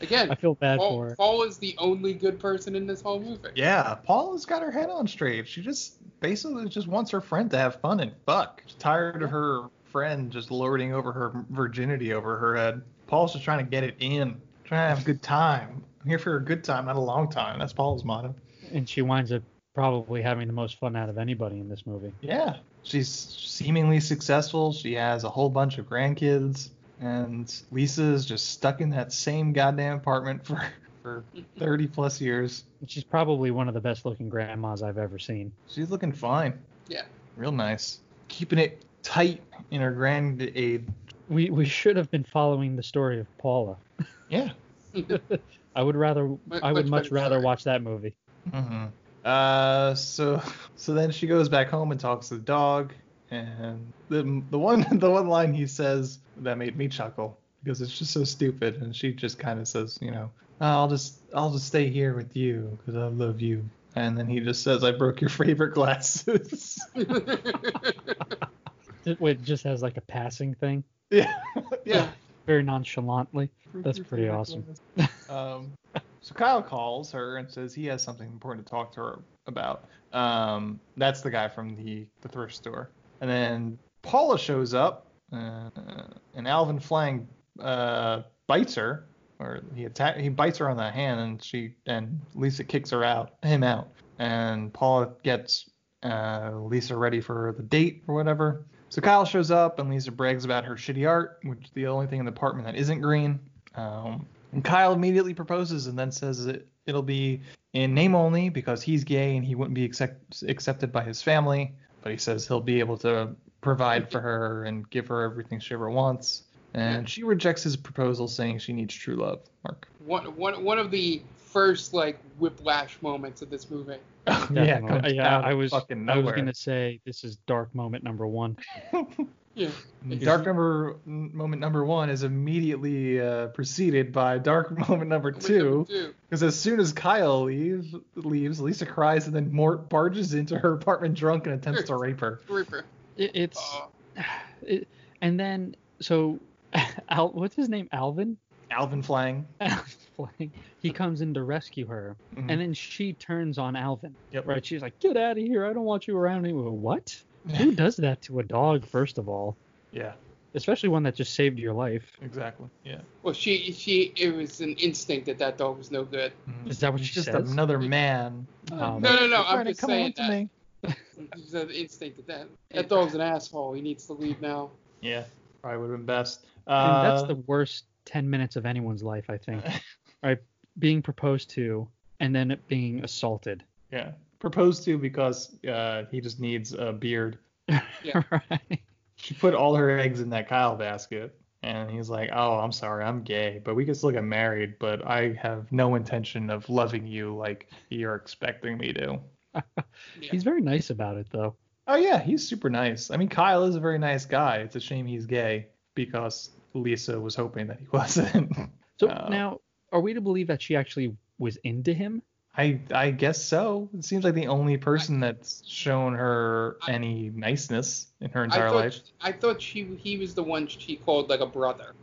Again, I feel bad Paul, for her. Paul is the only good person in this whole movie. Yeah, Paul has got her head on straight. She just basically just wants her friend to have fun and fuck. She's tired of her friend just lording over her virginity over her head. Paul's just trying to get it in, trying to have a good time. I'm here for a good time, not a long time. That's Paul's motto. And she winds up probably having the most fun out of anybody in this movie. Yeah, she's seemingly successful. She has a whole bunch of grandkids, and Lisa is just stuck in that same goddamn apartment for for 30 plus years. She's probably one of the best looking grandmas I've ever seen. She's looking fine. Yeah. Real nice. Keeping it tight in her grand aid. We we should have been following the story of Paula. Yeah. I would rather I would much much rather story. watch that movie. hmm Uh, so so then she goes back home and talks to the dog, and the the one the one line he says that made me chuckle because it's just so stupid, and she just kind of says, you know, I'll just I'll just stay here with you because I love you, and then he just says, I broke your favorite glasses. It, wait, just has like a passing thing, yeah, yeah. very nonchalantly. That's pretty awesome. um, so Kyle calls her and says he has something important to talk to her about. Um, that's the guy from the, the thrift store. And then Paula shows up, uh, and Alvin Flang uh, bites her, or he attack he bites her on the hand, and she and Lisa kicks her out, him out, and Paula gets uh, Lisa ready for the date or whatever. So Kyle shows up, and Lisa brags about her shitty art, which is the only thing in the apartment that isn't green. Um, and Kyle immediately proposes and then says it, it'll be in name only because he's gay and he wouldn't be accept, accepted by his family. But he says he'll be able to provide for her and give her everything she ever wants. And she rejects his proposal, saying she needs true love. Mark. One, one, one of the first like whiplash moments of this movie. yeah, Definitely. yeah. I was I was gonna say this is dark moment number one. Yeah. Dark number moment number one is immediately uh, preceded by dark moment number two. two. Because as soon as Kyle leaves, leaves, Lisa cries and then Mort barges into her apartment drunk and attempts to rape her. Reaper. It, it's Uh, it, and then so Al, what's his name Alvin Alvin Flang. Alvin Flang. he comes in to rescue her Mhm. and then she turns on Alvin Yep. right she's like get out of here I don't want you around anymore what who does that to a dog first of all Yeah, especially one that just saved your life exactly. Yeah. well, she, she, it was an instinct that that dog was no good. is that what He's she just says another man. Um, no, no, no. I'm just saying that. me. It's an instinct that that, that dog's an asshole. He needs to leave now. Yeah, probably would have been best. And Uh, that's the worst 10 minutes of anyone's life, I think. right? Being proposed to and then being assaulted. yeah. Proposed to because uh, he just needs a beard. Yeah. right. She put all her eggs in that Kyle basket. And he's like, oh, I'm sorry, I'm gay, but we can still get married, but I have no intention of loving you like you're expecting me to. He's very nice about it, though. Oh yeah, he's super nice. I mean, Kyle is a very nice guy. It's a shame he's gay because Lisa was hoping that he wasn't. So Uh, now, are we to believe that she actually was into him? I I guess so. It seems like the only person that's shown her any niceness in her I entire thought, life. I thought she, he was the one she called like a brother.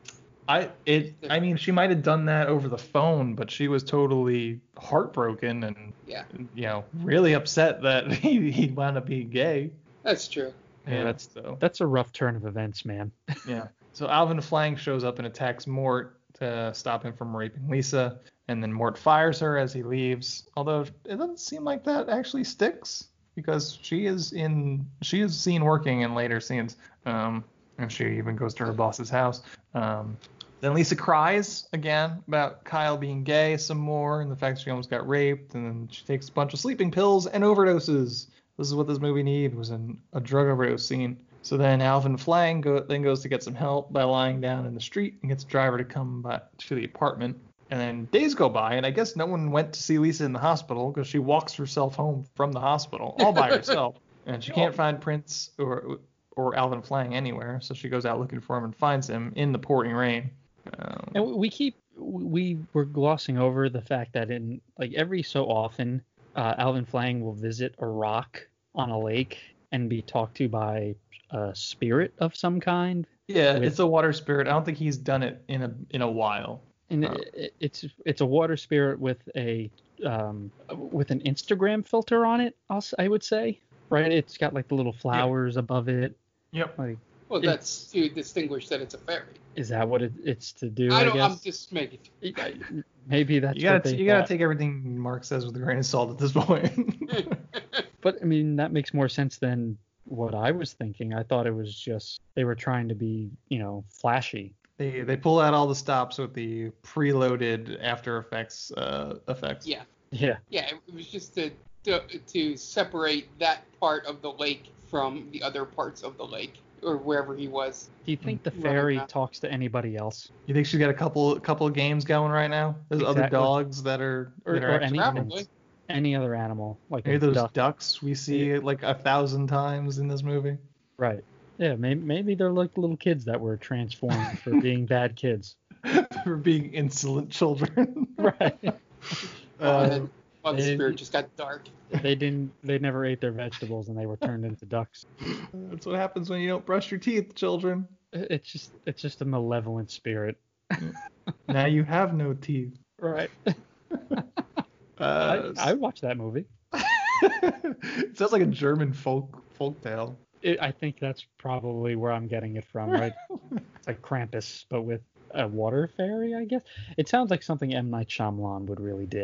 I it I mean she might have done that over the phone, but she was totally heartbroken and Yeah, you know really upset that he he wound up being gay. that's true. Yeah, that's so. That's a rough turn of events, man. Yeah. So Alvin Flang shows up and attacks Mort to stop him from raping Lisa. And then Mort fires her as he leaves. Although it doesn't seem like that actually sticks because she is in she is seen working in later scenes. Um, and she even goes to her boss's house. Um, then Lisa cries again about Kyle being gay some more and the fact she almost got raped. And then she takes a bunch of sleeping pills and overdoses. This is what this movie needed was an, a drug overdose scene. So then Alvin Flang go, then goes to get some help by lying down in the street and gets a driver to come by, to the apartment. And then days go by, and I guess no one went to see Lisa in the hospital because she walks herself home from the hospital all by herself, and she can't find Prince or or Alvin Flang anywhere. So she goes out looking for him and finds him in the pouring rain. Um, And we keep we were glossing over the fact that in like every so often, uh, Alvin Flang will visit a rock on a lake and be talked to by a spirit of some kind. yeah, with- it's a water spirit. I don't think he's done it in a in a while. and Oh. it, it's it's a water spirit with a um with an Instagram filter on it. I'll, s- I would say right. It's got like the little flowers above it. Yep. Like Well, that's to distinguish that it's a fairy. is that what it, it's to do? I I, don't. I'm just making. maybe that's you gotta what they you gotta take everything Mark says with a grain of salt at this point. But I mean, that makes more sense than what I was thinking. I thought it was just they were trying to be, you know, flashy. they they pull out all the stops with the preloaded After Effects uh, effects. Yeah. Yeah. Yeah. It was just to, to to separate that part of the lake from the other parts of the lake or wherever he was. Do you think the fairy around. talks to anybody else? You think she's got a couple couple of games going right now? There's other dogs that are Or, that are or actually any Probably. Any other animal like maybe a those duck. ducks we see like a thousand times in this movie. Right. Yeah. Maybe maybe they're like little kids that were transformed for being bad kids. for being insolent children. Right. Oh, Uh, that mother and- spirit just got dark. they didn't. They never ate their vegetables and they were turned into ducks. that's what happens when you don't brush your teeth, children. It's just it's just a malevolent spirit. Now you have no teeth. Right. Uh, I I watched that movie. it sounds like a German folk folk tale. It, I think that's probably where I'm getting it from, right? it's like Krampus, but with a water fairy, I guess. It sounds like something M Night Shyamalan would really do.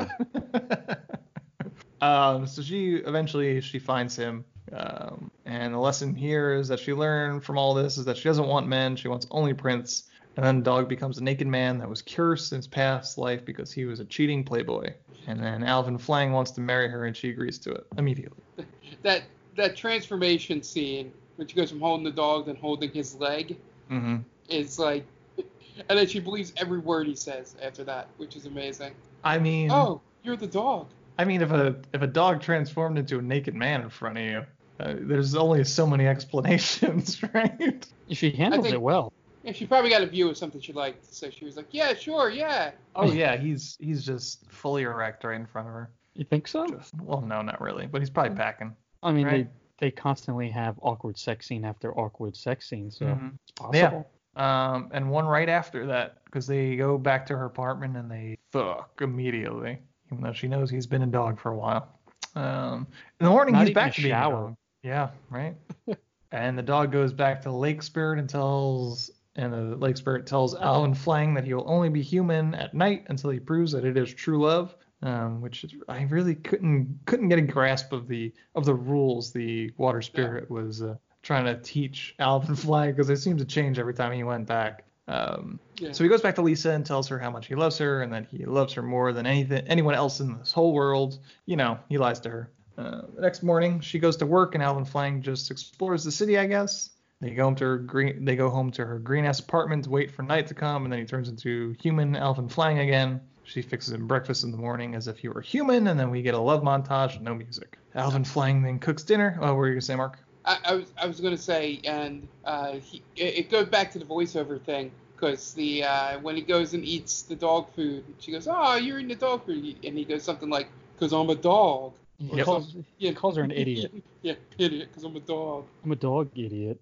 um, so she eventually she finds him, um, and the lesson here is that she learned from all this is that she doesn't want men, she wants only Prince. And then Dog becomes a naked man that was cursed in his past life because he was a cheating playboy. And then Alvin Flang wants to marry her, and she agrees to it immediately. That that transformation scene when she goes from holding the dog to holding his leg Mm-hmm. is like, and then she believes every word he says after that, which is amazing. I mean, Oh, you're the dog. I mean, if a if a dog transformed into a naked man in front of you, uh, there's only so many explanations, right? She handles think- it well. Yeah, she probably got a view of something she liked, so she was like, "Yeah, sure, yeah." Oh yeah, he's he's just fully erect right in front of her. You think so? Just, well, no, not really, but he's probably packing. I mean, right. they they constantly have awkward sex scene after awkward sex scene, so Mhm. it's possible. Yeah. Um, and one right after that, because they go back to her apartment and they fuck immediately, even though she knows he's been a dog for a while. Um, in the morning, Not he's even back a to being a dog. Yeah, right. and the dog goes back to Lake Spirit and tells, and the Lake Spirit tells Alvin Flang that he will only be human at night until he proves that it is true love. Um, which is, I really couldn't couldn't get a grasp of the of the rules the water spirit was uh, trying to teach Alvin Flang because it seemed to change every time he went back. Um, Yeah. So he goes back to Lisa and tells her how much he loves her and that he loves her more than anything anyone else in this whole world. You know, he lies to her. Uh, the next morning, she goes to work and Alvin Flang just explores the city, I guess. They go home to her green. They go home to her green ass apartment to wait for night to come, and then he turns into human Alvin Flang again. She fixes him breakfast in the morning as if he were human, and then we get a love montage, no music. Alvin Flang then cooks dinner. Oh, what were you gonna say, Mark? I, I was I was gonna say, and uh, he, it, it goes back to the voiceover thing because the uh, when he goes and eats the dog food, she goes, "Oh, you're eating the dog food," and he goes something like, "Cause I'm a dog." He, Yep. calls, Yeah. he calls her an idiot. yeah, idiot, cause I'm a dog. I'm a dog idiot.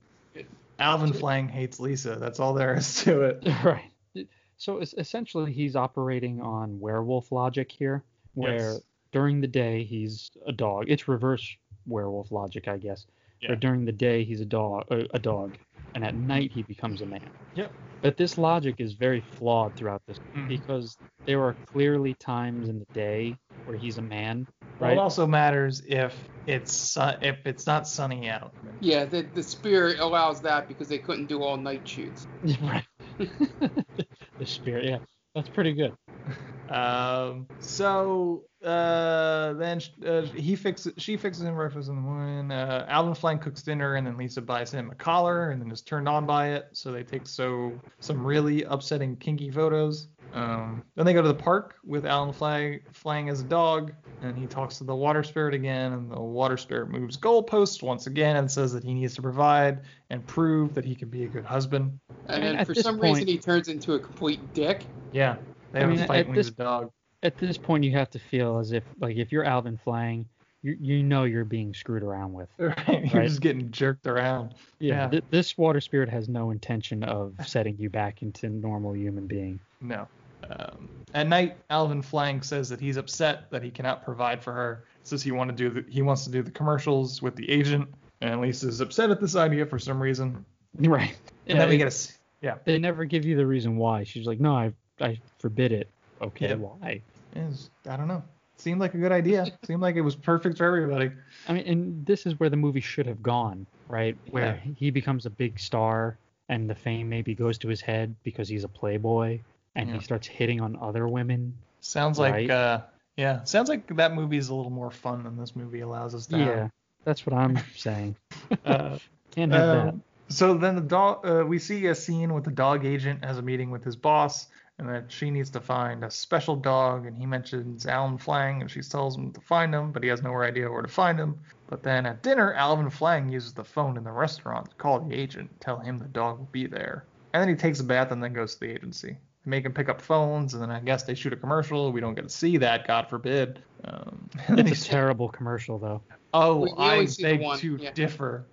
Alvin Flang hates Lisa. That's all there is to it. right. So es- essentially, he's operating on werewolf logic here, where Yes. during the day he's a dog. It's reverse werewolf logic, I guess. Yeah. Where during the day he's a dog, a dog, and at night he becomes a man. Yep. But this logic is very flawed throughout this Mhm. because there are clearly times in the day where he's a man, Well, right? it also matters if it's su- if it's not sunny out. Yeah, the the spirit allows that because they couldn't do all night shoots. right. the spirit, yeah, that's pretty good. Um, so uh, then uh, he fixes, she fixes him breakfast in the morning. Uh, Alvin Flang cooks dinner, and then Lisa buys him a collar, and then is turned on by it. So they take so some really upsetting kinky photos. Um, then they go to the park with Alan Flag Flang as a dog, and he talks to the water spirit again, and the water spirit moves goalposts once again and says that he needs to provide and prove that he can be a good husband. And And then for this some reason he turns into a complete dick. Yeah, they I have mean, a fight at when he's this- a dog. At this point, you have to feel as if, like, if you're Alvin Flang, you you know you're being screwed around with. Right, you're just getting jerked around. Yeah, Yeah. th- this water spirit has no intention of setting you back into normal human being. No. Um, at night, Alvin Flang says that he's upset that he cannot provide for her. Says he want to do the, he wants to do the commercials with the agent, and Lisa's upset at this idea for some reason. Right. And then we get a yeah. They never give you the reason why. She's like, no, I I forbid it. Okay, Yeah. why? Is I don't know. Seemed like a good idea. Seemed like it was perfect for everybody. I mean, and this is where the movie should have gone, right? Where he becomes a big star, and the fame maybe goes to his head because he's a playboy, and Yeah. he starts hitting on other women. Sounds like uh yeah, sounds like that movie is a little more fun than this movie allows us to have. Yeah, that's what I'm saying. Uh, Can't have that. Um, So then the dog, uh, we see a scene with the dog agent has a meeting with his boss, and that she needs to find a special dog, and he mentions Alan Flang, and she tells him to find him, but he has no idea where to find him. But then at dinner, Alvin Flang uses the phone in the restaurant to call the agent, tell him the dog will be there, and then he takes a bath and then goes to the agency. They make him pick up phones, and then I guess they shoot a commercial. We don't get to see that, God forbid. Um, It's a he's- terrible commercial though. oh, We- we I only see beg to yeah. differ.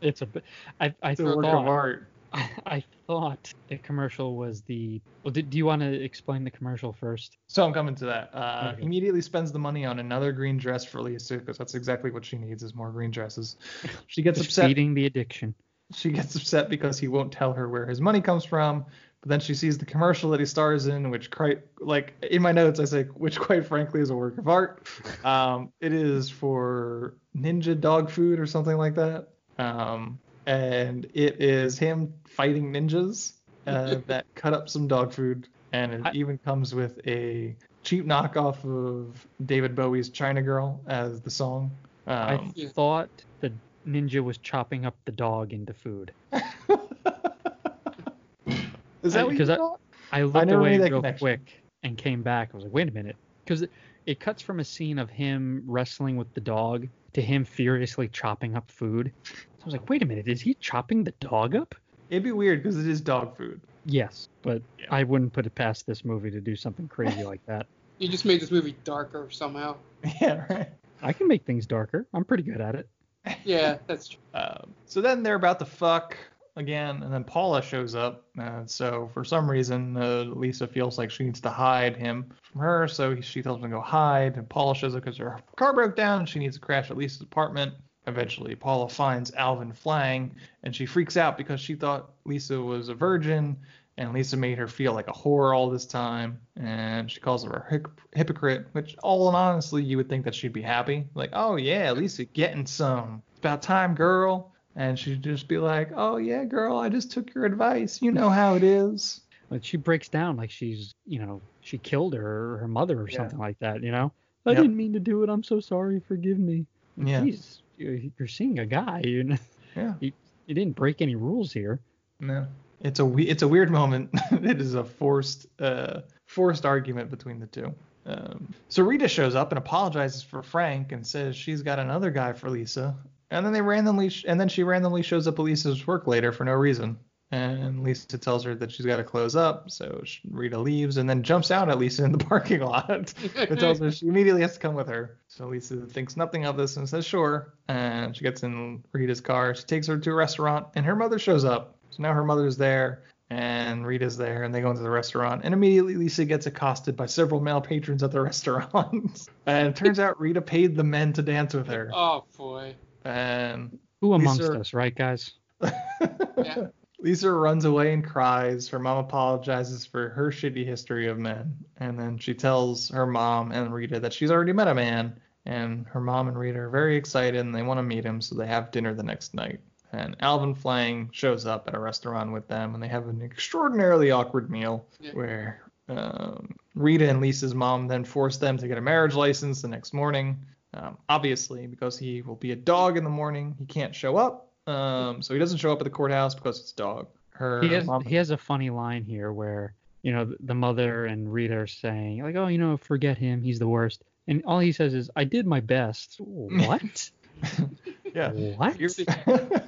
It's a. bi- I I It's a work of thought art. I thought the commercial was the. Well, did, do you want to explain the commercial first? So I'm coming to that. Uh, Okay. Immediately spends the money on another green dress for Lisa because that's exactly what she needs is more green dresses. She gets upset. feeding the addiction. She gets upset because he won't tell her where his money comes from. But then she sees the commercial that he stars in, which quite like in my notes I say, which quite frankly is a work of art. Um, it is for Ninja Dog Food or something like that. Um, and it is him fighting ninjas uh, that cut up some dog food, and it I- even comes with a cheap knockoff of David Bowie's China Girl as the song. Um, I thought the ninja was chopping up the dog into food. is that what you because I, thought? I looked never away real connection. quick and came back. I was like, wait a minute, because it, it cuts from a scene of him wrestling with the dog to him furiously chopping up food. So I was like, wait a minute, is he chopping the dog up? It'd be weird because it is dog food. Yes, but Yeah. I wouldn't put it past this movie to do something crazy like that. You just made this movie darker somehow. Yeah, right. I can make things darker. I'm pretty good at it. Yeah, that's true. Um, so then they're about to fuck again, and then Paula shows up. Uh, so for some reason, uh, Lisa feels like she needs to hide him from her, so she tells him to go hide. And Paula shows up because her car broke down, and she needs to crash at Lisa's apartment. Eventually, Paula finds Alvin Flang and she freaks out because she thought Lisa was a virgin, and Lisa made her feel like a whore all this time, and she calls her a hyp- hypocrite. Which, all in honestly, you would think that she'd be happy, like, oh yeah, Lisa getting some. It's about time, girl. And she'd just be like, oh yeah, girl, I just took your advice. You know how it is. But she breaks down like she's, you know, she killed her or her mother or Yeah. something like that, you know? I Yep. didn't mean to do it. I'm so sorry. Forgive me. Yeah. Jeez, you- you're seeing a guy. You, know, Yeah. you, you didn't break any rules here. No. It's a we- it's a weird moment. it is a forced uh forced argument between the two. Um, so Rita shows up and apologizes for Frank and says she's got another guy for Lisa. And then they randomly sh- and then she randomly shows up at Lisa's work later for no reason. And Lisa tells her that she's got to close up, so Rita leaves and then jumps out at Lisa in the parking lot. and tells her she immediately has to come with her. So Lisa thinks nothing of this and says sure. And she gets in Rita's car. She takes her to a restaurant, and her mother shows up. So now her mother's there, and Rita's there, and they go into the restaurant. And immediately Lisa gets accosted by several male patrons at the restaurant. and it turns out Rita paid the men to dance with her. Oh boy. And Who amongst Lisa- us, right, guys? Yeah. Lisa runs away and cries. Her mom apologizes for her shitty history of men. And then she tells her mom and Rita that she's already met a man. And her mom and Rita are very excited and they want to meet him, so they have dinner the next night. And Alvin Flang shows up at a restaurant with them and they have an extraordinarily awkward meal Yeah. where um, Rita and Lisa's mom then force them to get a marriage license the next morning. Um, obviously, because he will be a dog in the morning, he can't show up. Um, so he doesn't show up at the courthouse because it's dog. Her He has mom, he has a funny line here where you know the, the mother and Rita are saying like, oh, you know, forget him, he's the worst, and all he says is, I did my best. What? yeah. What? You're-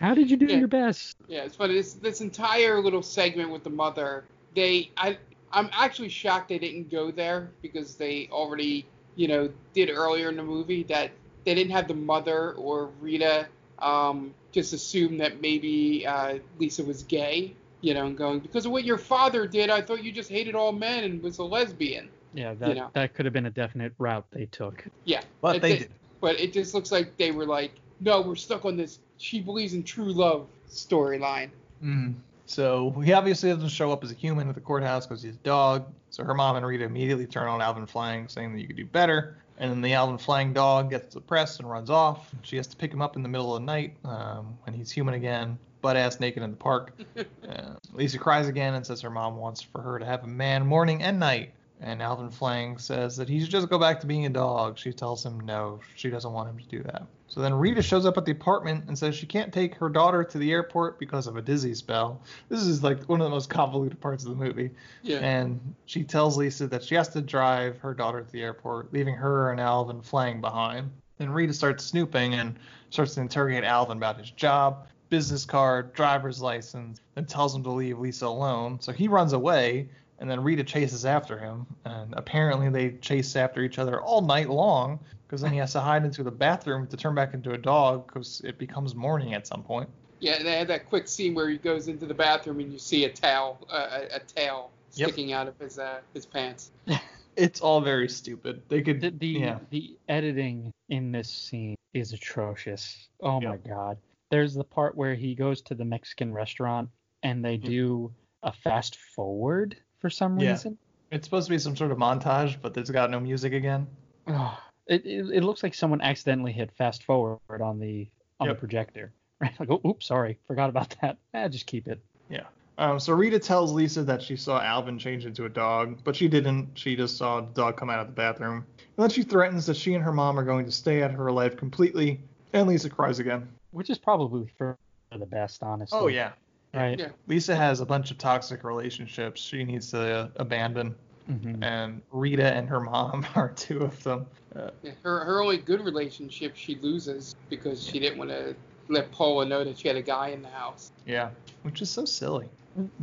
How did you do Yeah. your best? Yeah, it's funny. This this entire little segment with the mother, they I I'm actually shocked they didn't go there because they already you know did earlier in the movie that they didn't have the mother or Rita um, just assume that maybe uh, Lisa was gay, you know, and going because of what your father did. I thought you just hated all men and was a lesbian. Yeah, that know. that could have been a definite route they took. Yeah, But it they did- did. But it just looks like they were like, no, we're stuck on this. She believes in true love storyline. Mm. So he obviously doesn't show up as a human at the courthouse because he's a dog. So her mom and Rita immediately turn on Alvin Flang, saying that you could do better. And then the Alvin Flang dog gets depressed and runs off. She has to pick him up in the middle of the night um, when he's human again, butt ass naked in the park. uh, Lisa cries again and says her mom wants for her to have a man morning and night. And Alvin Flang says that he should just go back to being a dog. She tells him no, she doesn't want him to do that. So then Rita shows up at the apartment and says she can't take her daughter to the airport because of a dizzy spell. This is like one of the most convoluted parts of the movie. Yeah. And she tells Lisa that she has to drive her daughter to the airport, leaving her and Alvin Flang behind. Then Rita starts snooping and starts to interrogate Alvin about his job, business card, driver's license, and tells him to leave Lisa alone. So he runs away, and then Rita chases after him. And apparently they chase after each other all night long because then he has to hide into the bathroom to turn back into a dog because it becomes morning at some point. Yeah, they had that quick scene where he goes into the bathroom and you see a tail, uh, a, a tail Yep. sticking out of his uh, his pants. It's all very stupid. They could, The the, yeah. the editing in this scene is atrocious. Oh my god. There's the part where he goes to the Mexican restaurant and they do a fast forward for some Yeah. reason. It's supposed to be some sort of montage, but it's got no music again. Ugh. It, it it looks like someone accidentally hit fast forward on the on Yep. the projector. Right? Like, oh, oops, sorry, forgot about that. Eh, just keep it. Yeah. Um, so Rita tells Lisa that she saw Alvin change into a dog, but she didn't. She just saw the dog come out of the bathroom. And then she threatens that she and her mom are going to stay out of her life completely. And Lisa cries again. Which is probably for the best, honestly. Oh yeah. Right. Yeah. Lisa has a bunch of toxic relationships she needs to uh, abandon, Mhm. and Rita and her mom are two of them. Uh, Yeah, her her only good relationship she loses because she didn't want to let Paula know that she had a guy in the house. yeah, which is so silly.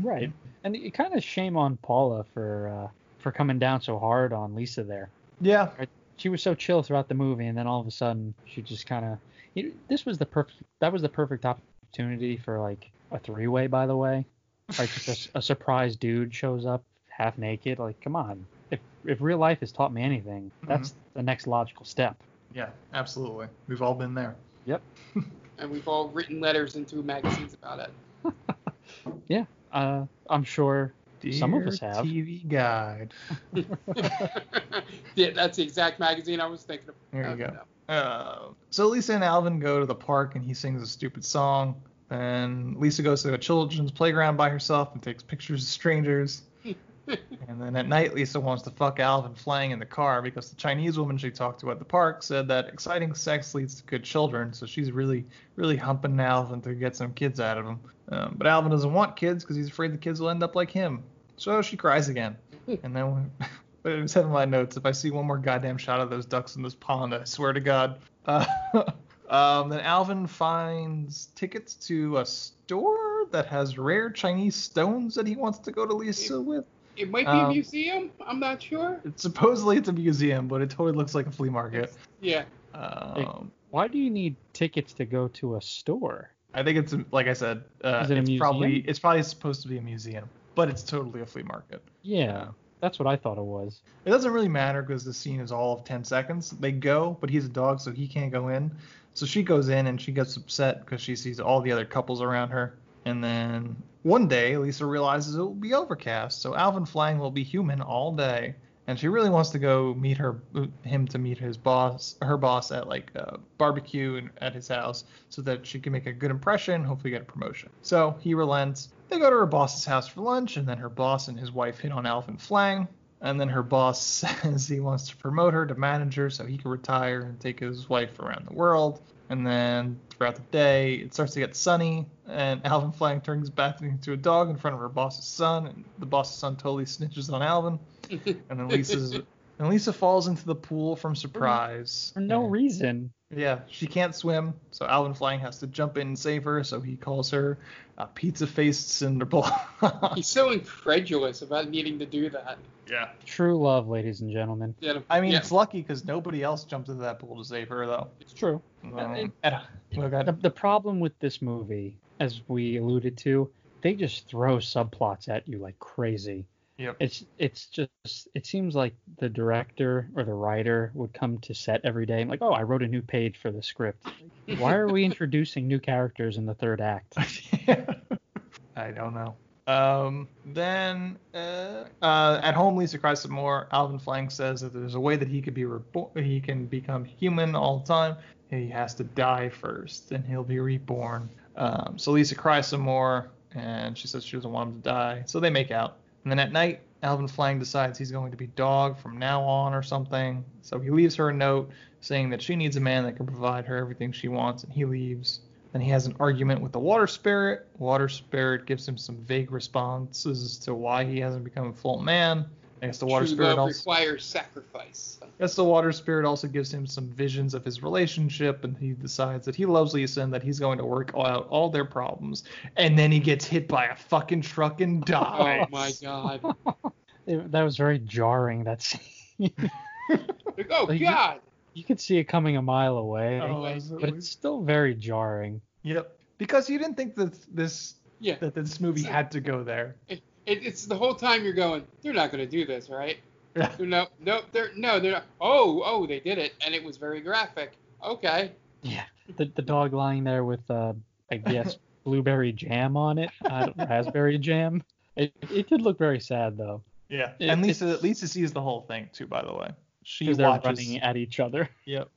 Right. And it kind of shame on Paula for uh, for coming down so hard on Lisa there. Yeah. She was so chill throughout the movie, and then all of a sudden she just kind of. This was the perfect. That was the perfect opportunity for like a three way. By the way, like just a s- a, surprise dude shows up half naked. Like, come on. If if real life has taught me anything, that's the next logical step. Yeah, absolutely. We've all been there. Yep. And we've all written letters into magazines about it. Yeah. Uh, I'm sure some of us have. TV Guide. yeah, that's the exact magazine I was thinking of. There you go. Uh, so Lisa and Alvin go to the park and he sings a stupid song. And Lisa goes to a children's playground by herself and takes pictures of strangers. and then at night, Lisa wants to fuck Alvin Flang in the car because the Chinese woman she talked to at the park said that exciting sex leads to good children. So she's really, really humping Alvin to get some kids out of him. Um, but Alvin doesn't want kids because he's afraid the kids will end up like him. So she cries again. and then but it was in my notes. If I see one more goddamn shot of those ducks in this pond, I swear to God. Uh, um, then Alvin finds tickets to a store that has rare Chinese stones that he wants to go to Lisa with. It might be Um, a museum. I'm not sure. It's supposedly it's a museum, but it totally looks like a flea market. Yeah. Um, Why do you need tickets to go to a store? I think it's like I said, uh, Is it a it's probably it's probably supposed to be a museum, but it's totally a flea market. Yeah, that's what I thought it was. It doesn't really matter because the scene is all of 10 seconds. They go, but he's a dog, so he can't go in. So she goes in and she gets upset because she sees all the other couples around her. And then one day, Lisa realizes it will be overcast, so Alvin Flang will be human all day. And she really wants to go meet her him to meet his boss, her boss at like a barbecue and- at his house, so that she can make a good impression, hopefully get a promotion. So he relents. They go to her boss's house for lunch, and then her boss and his wife hit on Alvin Flang. And then her boss says he wants to promote her to manager so he can retire and take his wife around the world. And then throughout the day, it starts to get sunny, and Alvin Flang turns back into a dog in front of her boss's son, and the boss's son totally snitches on Alvin. And then Lisa's and Lisa falls into the pool from surprise. For no reason. Yeah, she can't swim, so Alvin Flang has to jump in and save her. So he calls her a pizza-faced Cinderblock. He's so incredulous about needing to do that. yeah. True love, ladies and gentlemen. Yeah, I mean, yeah. it's lucky because nobody else jumped into that pool to save her, though. It's true. Um, it- and- well. The, the problem with this movie, as we alluded to, they just throw subplots at you like crazy. Yep. It's it's just it seems like the director or the writer would come to set every day and like, oh, I wrote a new page for the script. Why are we introducing new characters in the third act? I don't know. Um, then uh, uh, at home, Lisa cries some more. Alvin Flang says that there's a way that he could be reborn. He can become human all the time. He has to die first, and he'll be reborn. Um, so Lisa cries some more, and she says she doesn't want him to die. So they make out. And then at night, Alvin Flang decides he's going to be dog from now on or something. So he leaves her a note saying that she needs a man that can provide her everything she wants, and he leaves. Then he has an argument with the water spirit. Water spirit gives him some vague responses as to why he hasn't become a full man. I guess the water True spirit love also. requires sacrifice. I guess the water spirit also gives him some visions of his relationship, and he decides that he loves Lisa and that he's going to work out all their problems. And then he gets hit by a fucking truck and dies. Oh my god. It- that was very jarring. That scene. Like, oh Like, you- god. you could see it coming a mile away, Oh, but it's still very jarring. Yep. Because you didn't think that this Yeah. that this movie had to go there. It, it, it's the whole time you're going, they're not going to do this, right? Yeah. No, no, they're no, they're not. Oh, oh, they did it, and it was very graphic. Okay. Yeah, the the dog lying there with uh, I guess blueberry jam on it, I don't, raspberry jam. It it did look very sad though. Yeah. It- and Lisa it's- Lisa sees the whole thing too, by the way. She Because they're watches. running at each other. Yep.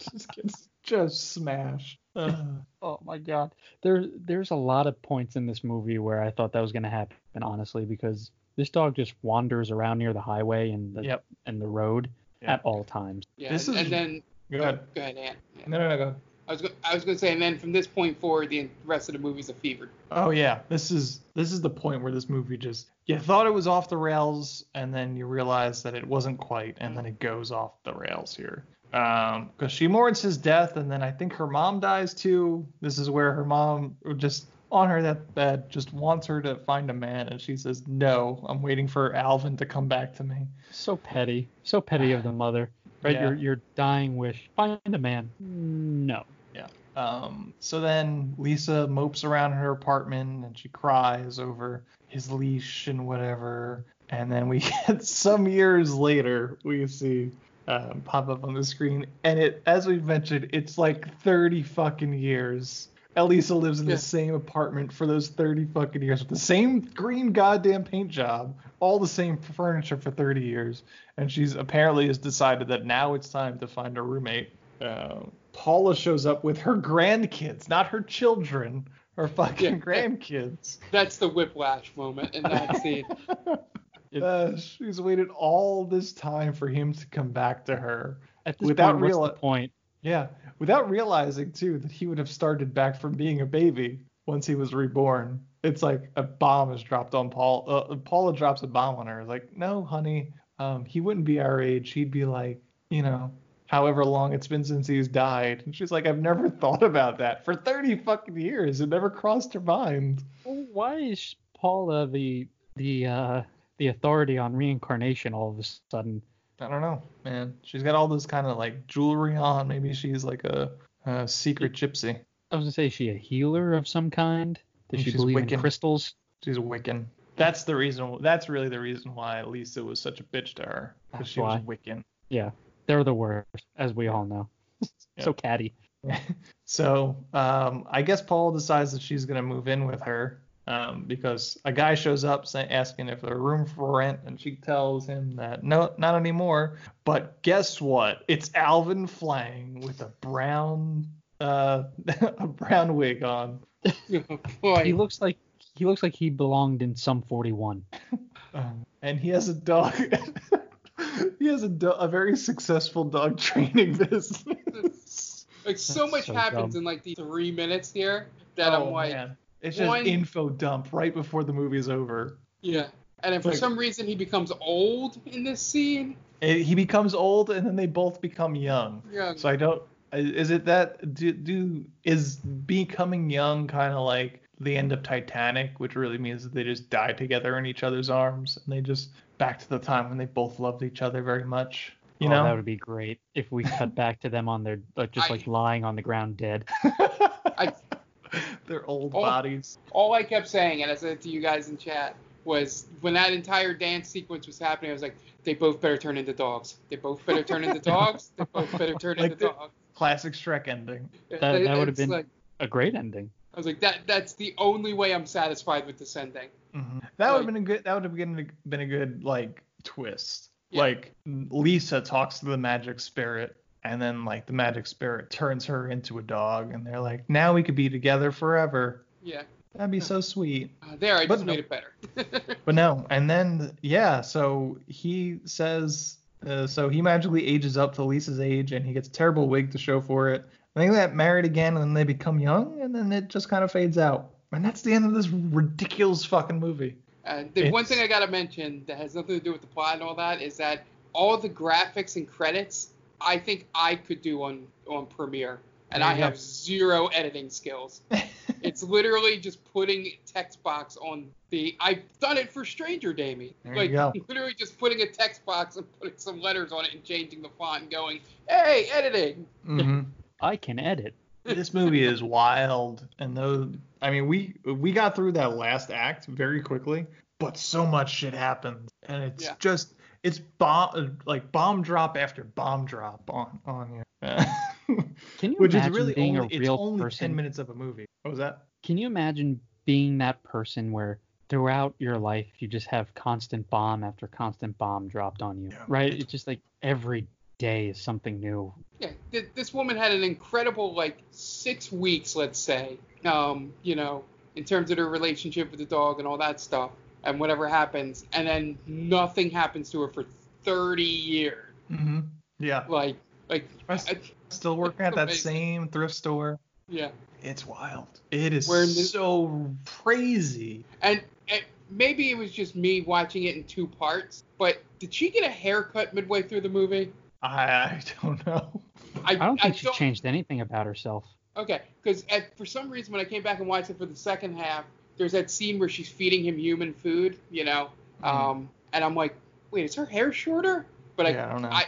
just gets just smashed. Ugh. Oh my god. There there's a lot of points in this movie where I thought that was gonna happen, honestly, because this dog just wanders around near the highway and the Yep. and the road Yeah. at all times. Yeah. This and, is- and then Go ahead. Go ahead, Ann. Yeah. No, no, no, go. I was go- I was going to say, and then from this point forward, the rest of the movie's a fever. Oh yeah, this is this is the point where this movie just you thought it was off the rails, and then you realize that it wasn't quite, and then it goes off the rails here. Um, because she mourns his death, and then I think her mom dies too. This is where her mom just on her that bed just wants her to find a man, and she says no. I'm waiting for Alvin to come back to me. So petty. So petty of the mother. Right? Yeah. Your your dying wish. Find a man. No. Yeah. Um, so then Lisa mopes around in her apartment and she cries over his leash and whatever. And then we get some years later, we see um, pop up on the screen. And it, as we've mentioned, it's like 30 fucking years. Elisa lives in Yeah. the same apartment for those 30 fucking years with the same green goddamn paint job, all the same furniture for 30 years. And she's apparently has decided that now it's time to find a roommate. Uh, Paula shows up with her grandkids, not her children, her fucking Yeah. grandkids. That's the whiplash moment in that scene. Uh, she's waited all this time for him to come back to her. At this Without point, what's reali- the point? Yeah, without realizing too that he would have started back from being a baby once he was reborn. It's like a bomb is dropped on Paul. Uh, Paula drops a bomb on her. Like, no, honey, um, he wouldn't be our age. He'd be like, you know, however long it's been since he's died. And she's like, I've never thought about that for 30 fucking years. It never crossed her mind. Well, Why is Paula the the uh the authority on reincarnation all of a sudden? I don't know, man. She's got all this kind of like jewelry on. Maybe she's like a, a secret gypsy. I was gonna say, is she a healer of some kind? Does she she's believe Wiccan. in crystals? She's a Wiccan. That's the reason. That's really the reason why Lisa was such a bitch to her. Because she was why. Wiccan. Yeah, they're the worst, as we all know. so catty. So um, I guess Paul decides that she's gonna move in with her um, because a guy shows up saying, asking if there's room for rent, and she tells him that no, not anymore. But guess what? It's Alvin Flang with a brown uh, a brown wig on. Oh, boy. He looks like he looks like he belonged in some 41. Um, and he has a dog. he has a, do- a very successful dog training business. like so much so happens dumb. in like the three minutes here that oh I'm like, man, it's just one- info dump right before the movie's over. yeah. And then for Like- some reason he becomes old in this scene. It- he becomes old, and then they both become young. Young. So I don't. Eh, is it that do, do is becoming young kind of like the end of Titanic, which really means that they just die together in each other's arms, and they just back to the time when they both loved each other very much. You oh, know, that would be great if we cut back to them on their like just I- like lying on the ground dead. I their old Oh. bodies. all I kept saying, and I said it to you guys in chat, was when that entire dance sequence was happening, I was like, they both better turn into dogs. They both better turn into dogs. They both better turn Like into the- dogs. Classic Shrek ending. That, that would have been like- a great ending. I was like, that that's the only way I'm satisfied with this ending. Mm-hmm. That would have been a good. That would have been a, been a good like twist. Yeah. Like Lisa talks to the magic spirit, and then like the magic spirit turns her into a dog, and they're like, now we could be together forever. Yeah. That'd be so sweet. Uh, there, I But just no- made it better. But no, and then yeah, so he says, uh, so he magically ages up to Lisa's age, and he gets a terrible wig to show for it. I think they get married again, and then they become young, and then it just kind of fades out. And that's the end of this ridiculous fucking movie. Uh, the one thing I gotta mention that has nothing to do with the plot and all that is that all the graphics and credits I think I could do on on Premiere, and I have zero editing skills. it's literally just putting text box on the. I've done it for Stranger Damie. There you like go. literally just putting a text box and putting some letters on it and changing the font and going, "Hey, editing." hmm I can edit. this movie is wild and though i mean we we got through that last act very quickly but so much shit happens and it's Yeah. just it's bomb like bomb drop after bomb drop on on you Can you which is imagine really being only a it's only person? 10 minutes of a movie what was that Can you imagine being that person where throughout your life you just have constant bomb after constant bomb dropped on you, Yeah. right? It's just like every day is something new. Yeah, th- this woman had an incredible like six weeks, let's say, um, you know, in terms of her relationship with the dog and all that stuff, and whatever happens, and then nothing happens to her for 30 years. mm-hmm yeah Like, like, I s- I- still working at that Amazing. same thrift store yeah. it's wild it is We're so crazy And, and maybe it was just me watching it in two parts, but did she get a haircut midway through the movie? i, I don't know I, I don't think she changed anything about herself. Okay, because for some reason when I came back and watched it for the second half, there's that scene where she's feeding him human food, you know, um, and I'm like, wait, is her hair shorter? But yeah i don't know I,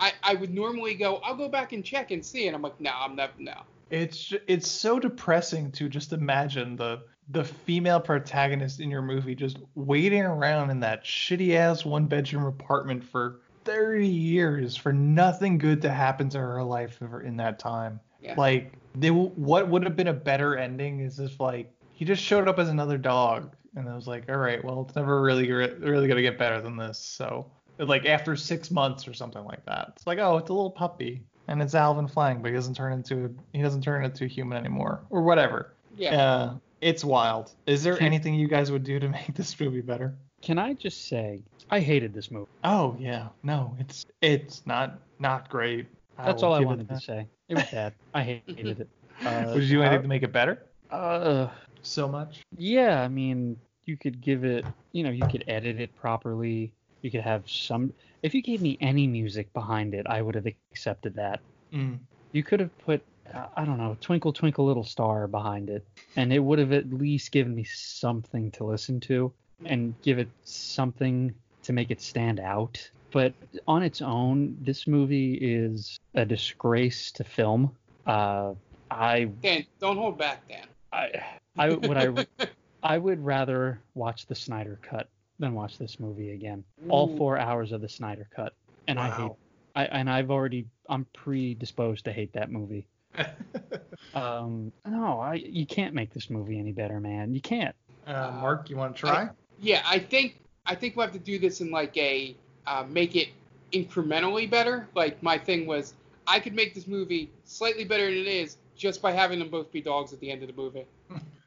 I, I would normally go, I'll go back and check and see, and I'm like, no, I'm not, no. It's it's so depressing to just imagine the the female protagonist in your movie just waiting around in that shitty ass one bedroom apartment for 30 years for nothing good to happen to her life in that time. Yeah. Like they what would have been a better ending is if like he just showed up as another dog and I was like, all right, well it's never really really gonna get better than this. So like after six months or something like that, it's like oh it's a little puppy and it's Alvin Flang, but he doesn't turn into a, he doesn't turn into a human anymore or whatever. Yeah. Uh, it's wild. Is there anything you guys would do to make this movie better? Can I just say I hated this movie. Oh yeah, no, it's it's not not great. That's all I wanted to say. It was bad. I hated it. Uh, Would you do anything I- to make it better? Uh, So much. yeah, I mean, you could give it, you know, you could edit it properly. You could have some. If you gave me any music behind it, I would have accepted that. Mm. You could have put, uh, I don't know, Twinkle Twinkle Little Star behind it, and it would have at least given me something to listen to and give it something to make it stand out. But on its own, this movie is a disgrace to film. Uh, I Dan, don't hold back, Dan. I I would I I would rather watch the Snyder cut than watch this movie again. All four hours of the Snyder cut, and I hate Wow. I and I've already I'm predisposed to hate that movie. Um, no, I you can't make this movie any better, man. You can't. Uh, Mark, you want to try? I- yeah, I think I think we'll have to do this in like a uh, make it incrementally better. Like my thing was, I could make this movie slightly better than it is just by having them both be dogs at the end of the movie.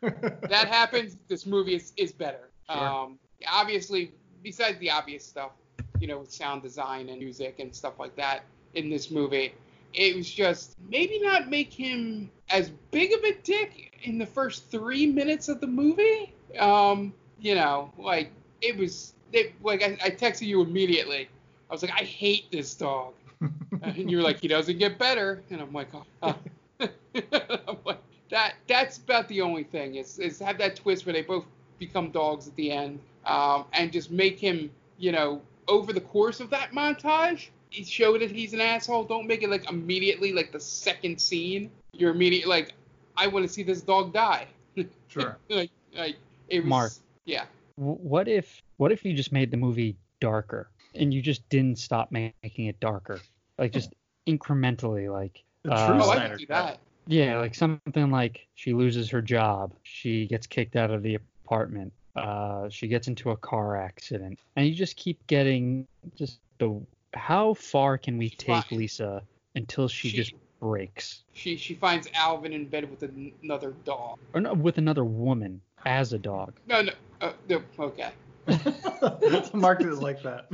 that happens, this movie is, is better. Sure. Um, obviously, besides the obvious stuff, you know, with sound design and music and stuff like that in this movie, it was just maybe not make him as big of a dick in the first three minutes of the movie. Um, you know, like it was, it, like I, I texted you immediately. I was like, I hate this dog, and you were like, he doesn't get better, and I'm like, oh. I'm like, that that's about the only thing is is have that twist where they both become dogs at the end, um, and just make him, you know, over the course of that montage, show that he's an asshole. Don't make it like immediately like the second scene. You're immediately like, I want to see this dog die. Sure. like, like it was. Mark. Yeah. What if what if you just made the movie darker and you just didn't stop making it darker, like just incrementally, like The uh, Oh, I Snyder can do that. Yeah, like something like she loses her job, she gets kicked out of the apartment, uh, she gets into a car accident, and you just keep getting just the how far can we take Fine. Lisa until she, She- just breaks, She she finds Alvin in bed with another dog. or no, with another woman as a dog. No, no, uh, no okay. Mark is like that.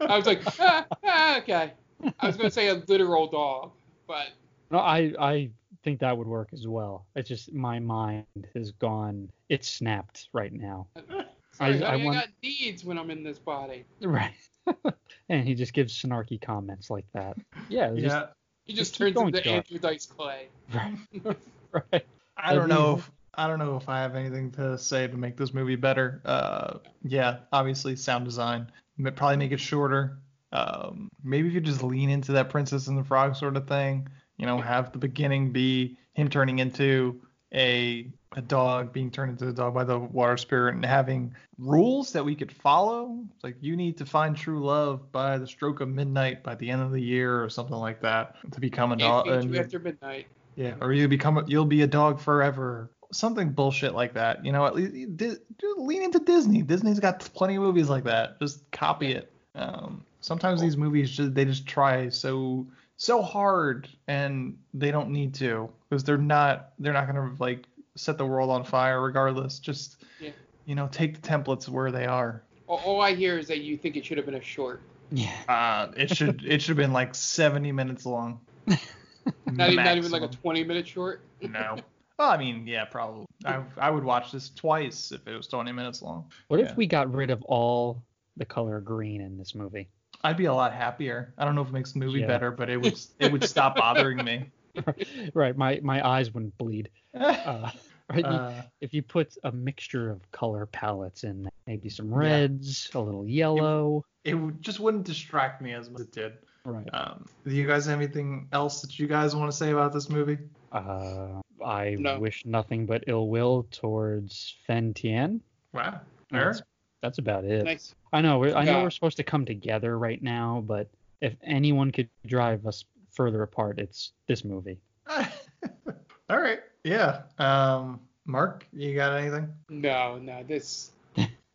I was like, ah, ah, okay. I was gonna say a literal dog, but No, I I think that would work as well. It's just my mind has gone, it's snapped right now. sorry, I- I I, want- got needs when I'm in this body. Right. and he just gives snarky comments like that. Yeah, it's just- yeah. He just Just turns into Doc. Andrew Dice Clay. right. right. I don't Have know if I don't know if I have anything to say to make this movie better. Uh, yeah, obviously sound design. M- Probably make it shorter. Um, maybe if you just lean into that Princess and the Frog sort of thing. You know, have the beginning be him turning into a a dog, being turned into a dog by the water spirit, and having rules that we could follow. It's like you need to find true love by the stroke of midnight by the end of the year or something like that to become a dog. feed and you you- after midnight. yeah, or you become a, you'll be a dog forever. Something bullshit like that. You know, at least Di- lean into Disney. Disney's got plenty of movies like that. Just copy it. Um, sometimes these movies just they just try so so hard and they don't need to because they're not they're not gonna like set the world on fire regardless. Just Yeah. you know take the templates where they are. All, all I hear is that you think it should have been a short. Yeah. Uh, it should it should have been like 70 minutes long. Not even, not even like a 20 minute short. No. Well, I mean, yeah, probably. I I would watch this twice if it was 20 minutes long. What Yeah. if we got rid of all the color green in this movie? I'd be a lot happier. I don't know if it makes the movie Yeah. better, but it would it would stop bothering me. right, my my eyes wouldn't bleed. Uh, right, Uh, if you put a mixture of color palettes in, maybe some reds, a little yellow. it would, just wouldn't distract me as much as it did. Right. Um, do you guys have anything else that you guys want to say about this movie? Uh, I No. wish nothing but ill will towards Fen Tian. Wow. That's, that's about it. Nice. I know. we're- I know Yeah. we're supposed to come together right now, but if anyone could drive us further apart, it's this movie. All right. Yeah. Um, Mark, you got anything? No, no, this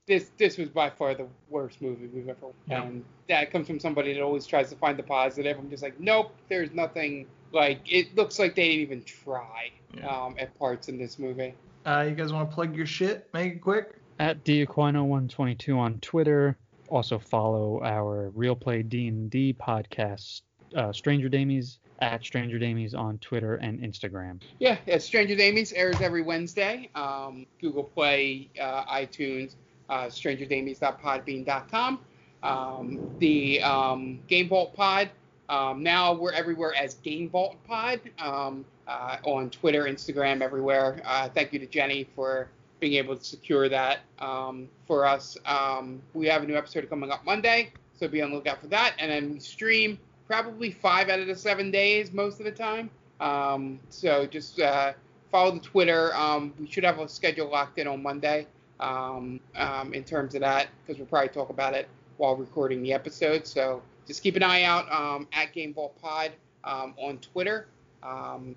this this was by far the worst movie we've ever. Yeah. And that comes from somebody that always tries to find the positive. I'm just like, nope, there's nothing. Like it looks like they didn't even try Yeah. um, at parts in this movie. Uh, you guys want to plug your shit? Make it quick. At Diaquino122 on Twitter. Also follow our Real Play D&D podcast, uh, Stranger Damies, at Stranger Damies on Twitter and Instagram. Yeah, yeah Stranger Damies airs every Wednesday. Um, Google Play, uh, iTunes, uh, strangerdamies.podbean.com. Um, the um, Game Vault Pod. Um, now we're everywhere as Game Vault Pod um, uh, on Twitter, Instagram, everywhere. Uh, thank you to Jenny for being able to secure that um, for us. Um, we have a new episode coming up Monday, so be on the lookout for that. And then we stream probably five out of the seven days most of the time. Um, so just uh, follow the Twitter. Um, we should have a schedule locked in on Monday um, um, in terms of that because we'll probably talk about it while recording the episode. So just keep an eye out at Game Vault Pod on Twitter.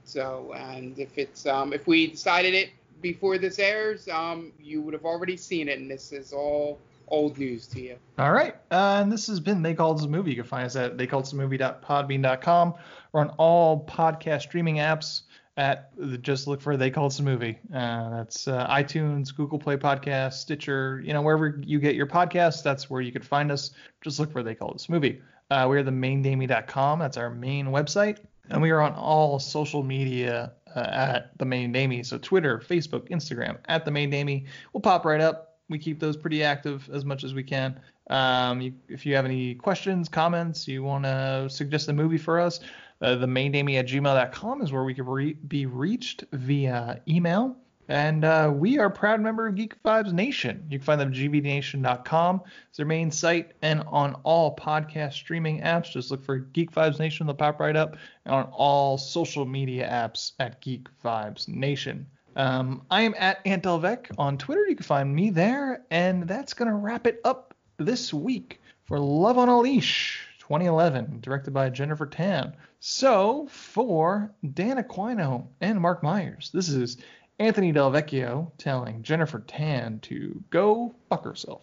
So, and if it's if we decided it before this airs, um, you would have already seen it, and this is all old news to you. All right. Uh, and this has been They Called Us a Movie. You can find us at theycalledus a or on all podcast streaming apps at just look for They Called Us a Movie. Uh, that's uh, iTunes, Google Play Podcast, Stitcher, you know, wherever you get your podcasts, that's where you can find us. Just look for They Called Us a Movie. Uh, we are the maindamey.com. That's our main website. And we are on all social media uh, at the main Damey. So Twitter, Facebook, Instagram at the main Damey. We'll pop right up. We keep those pretty active as much as we can. Um, you, if you have any questions, comments, you want to suggest a movie for us, uh, the maindamey at gmail.com is where we can re- be reached via email. And uh, we are a proud member of Geek Vibes Nation. You can find them at gvnation.com. It's their main site. And on all podcast streaming apps, just look for Geek Vibes Nation. They'll pop right up. And on all social media apps at Geek Vibes Nation. Um, I am at Antelvec on Twitter. You can find me there. And that's going to wrap it up this week for Love on a Leash 2011, directed by Jennifer Tan. So, for Dan Aquino and Mark Myers, this is Anthony Del Vecchio telling Jennifer Tan to go fuck herself.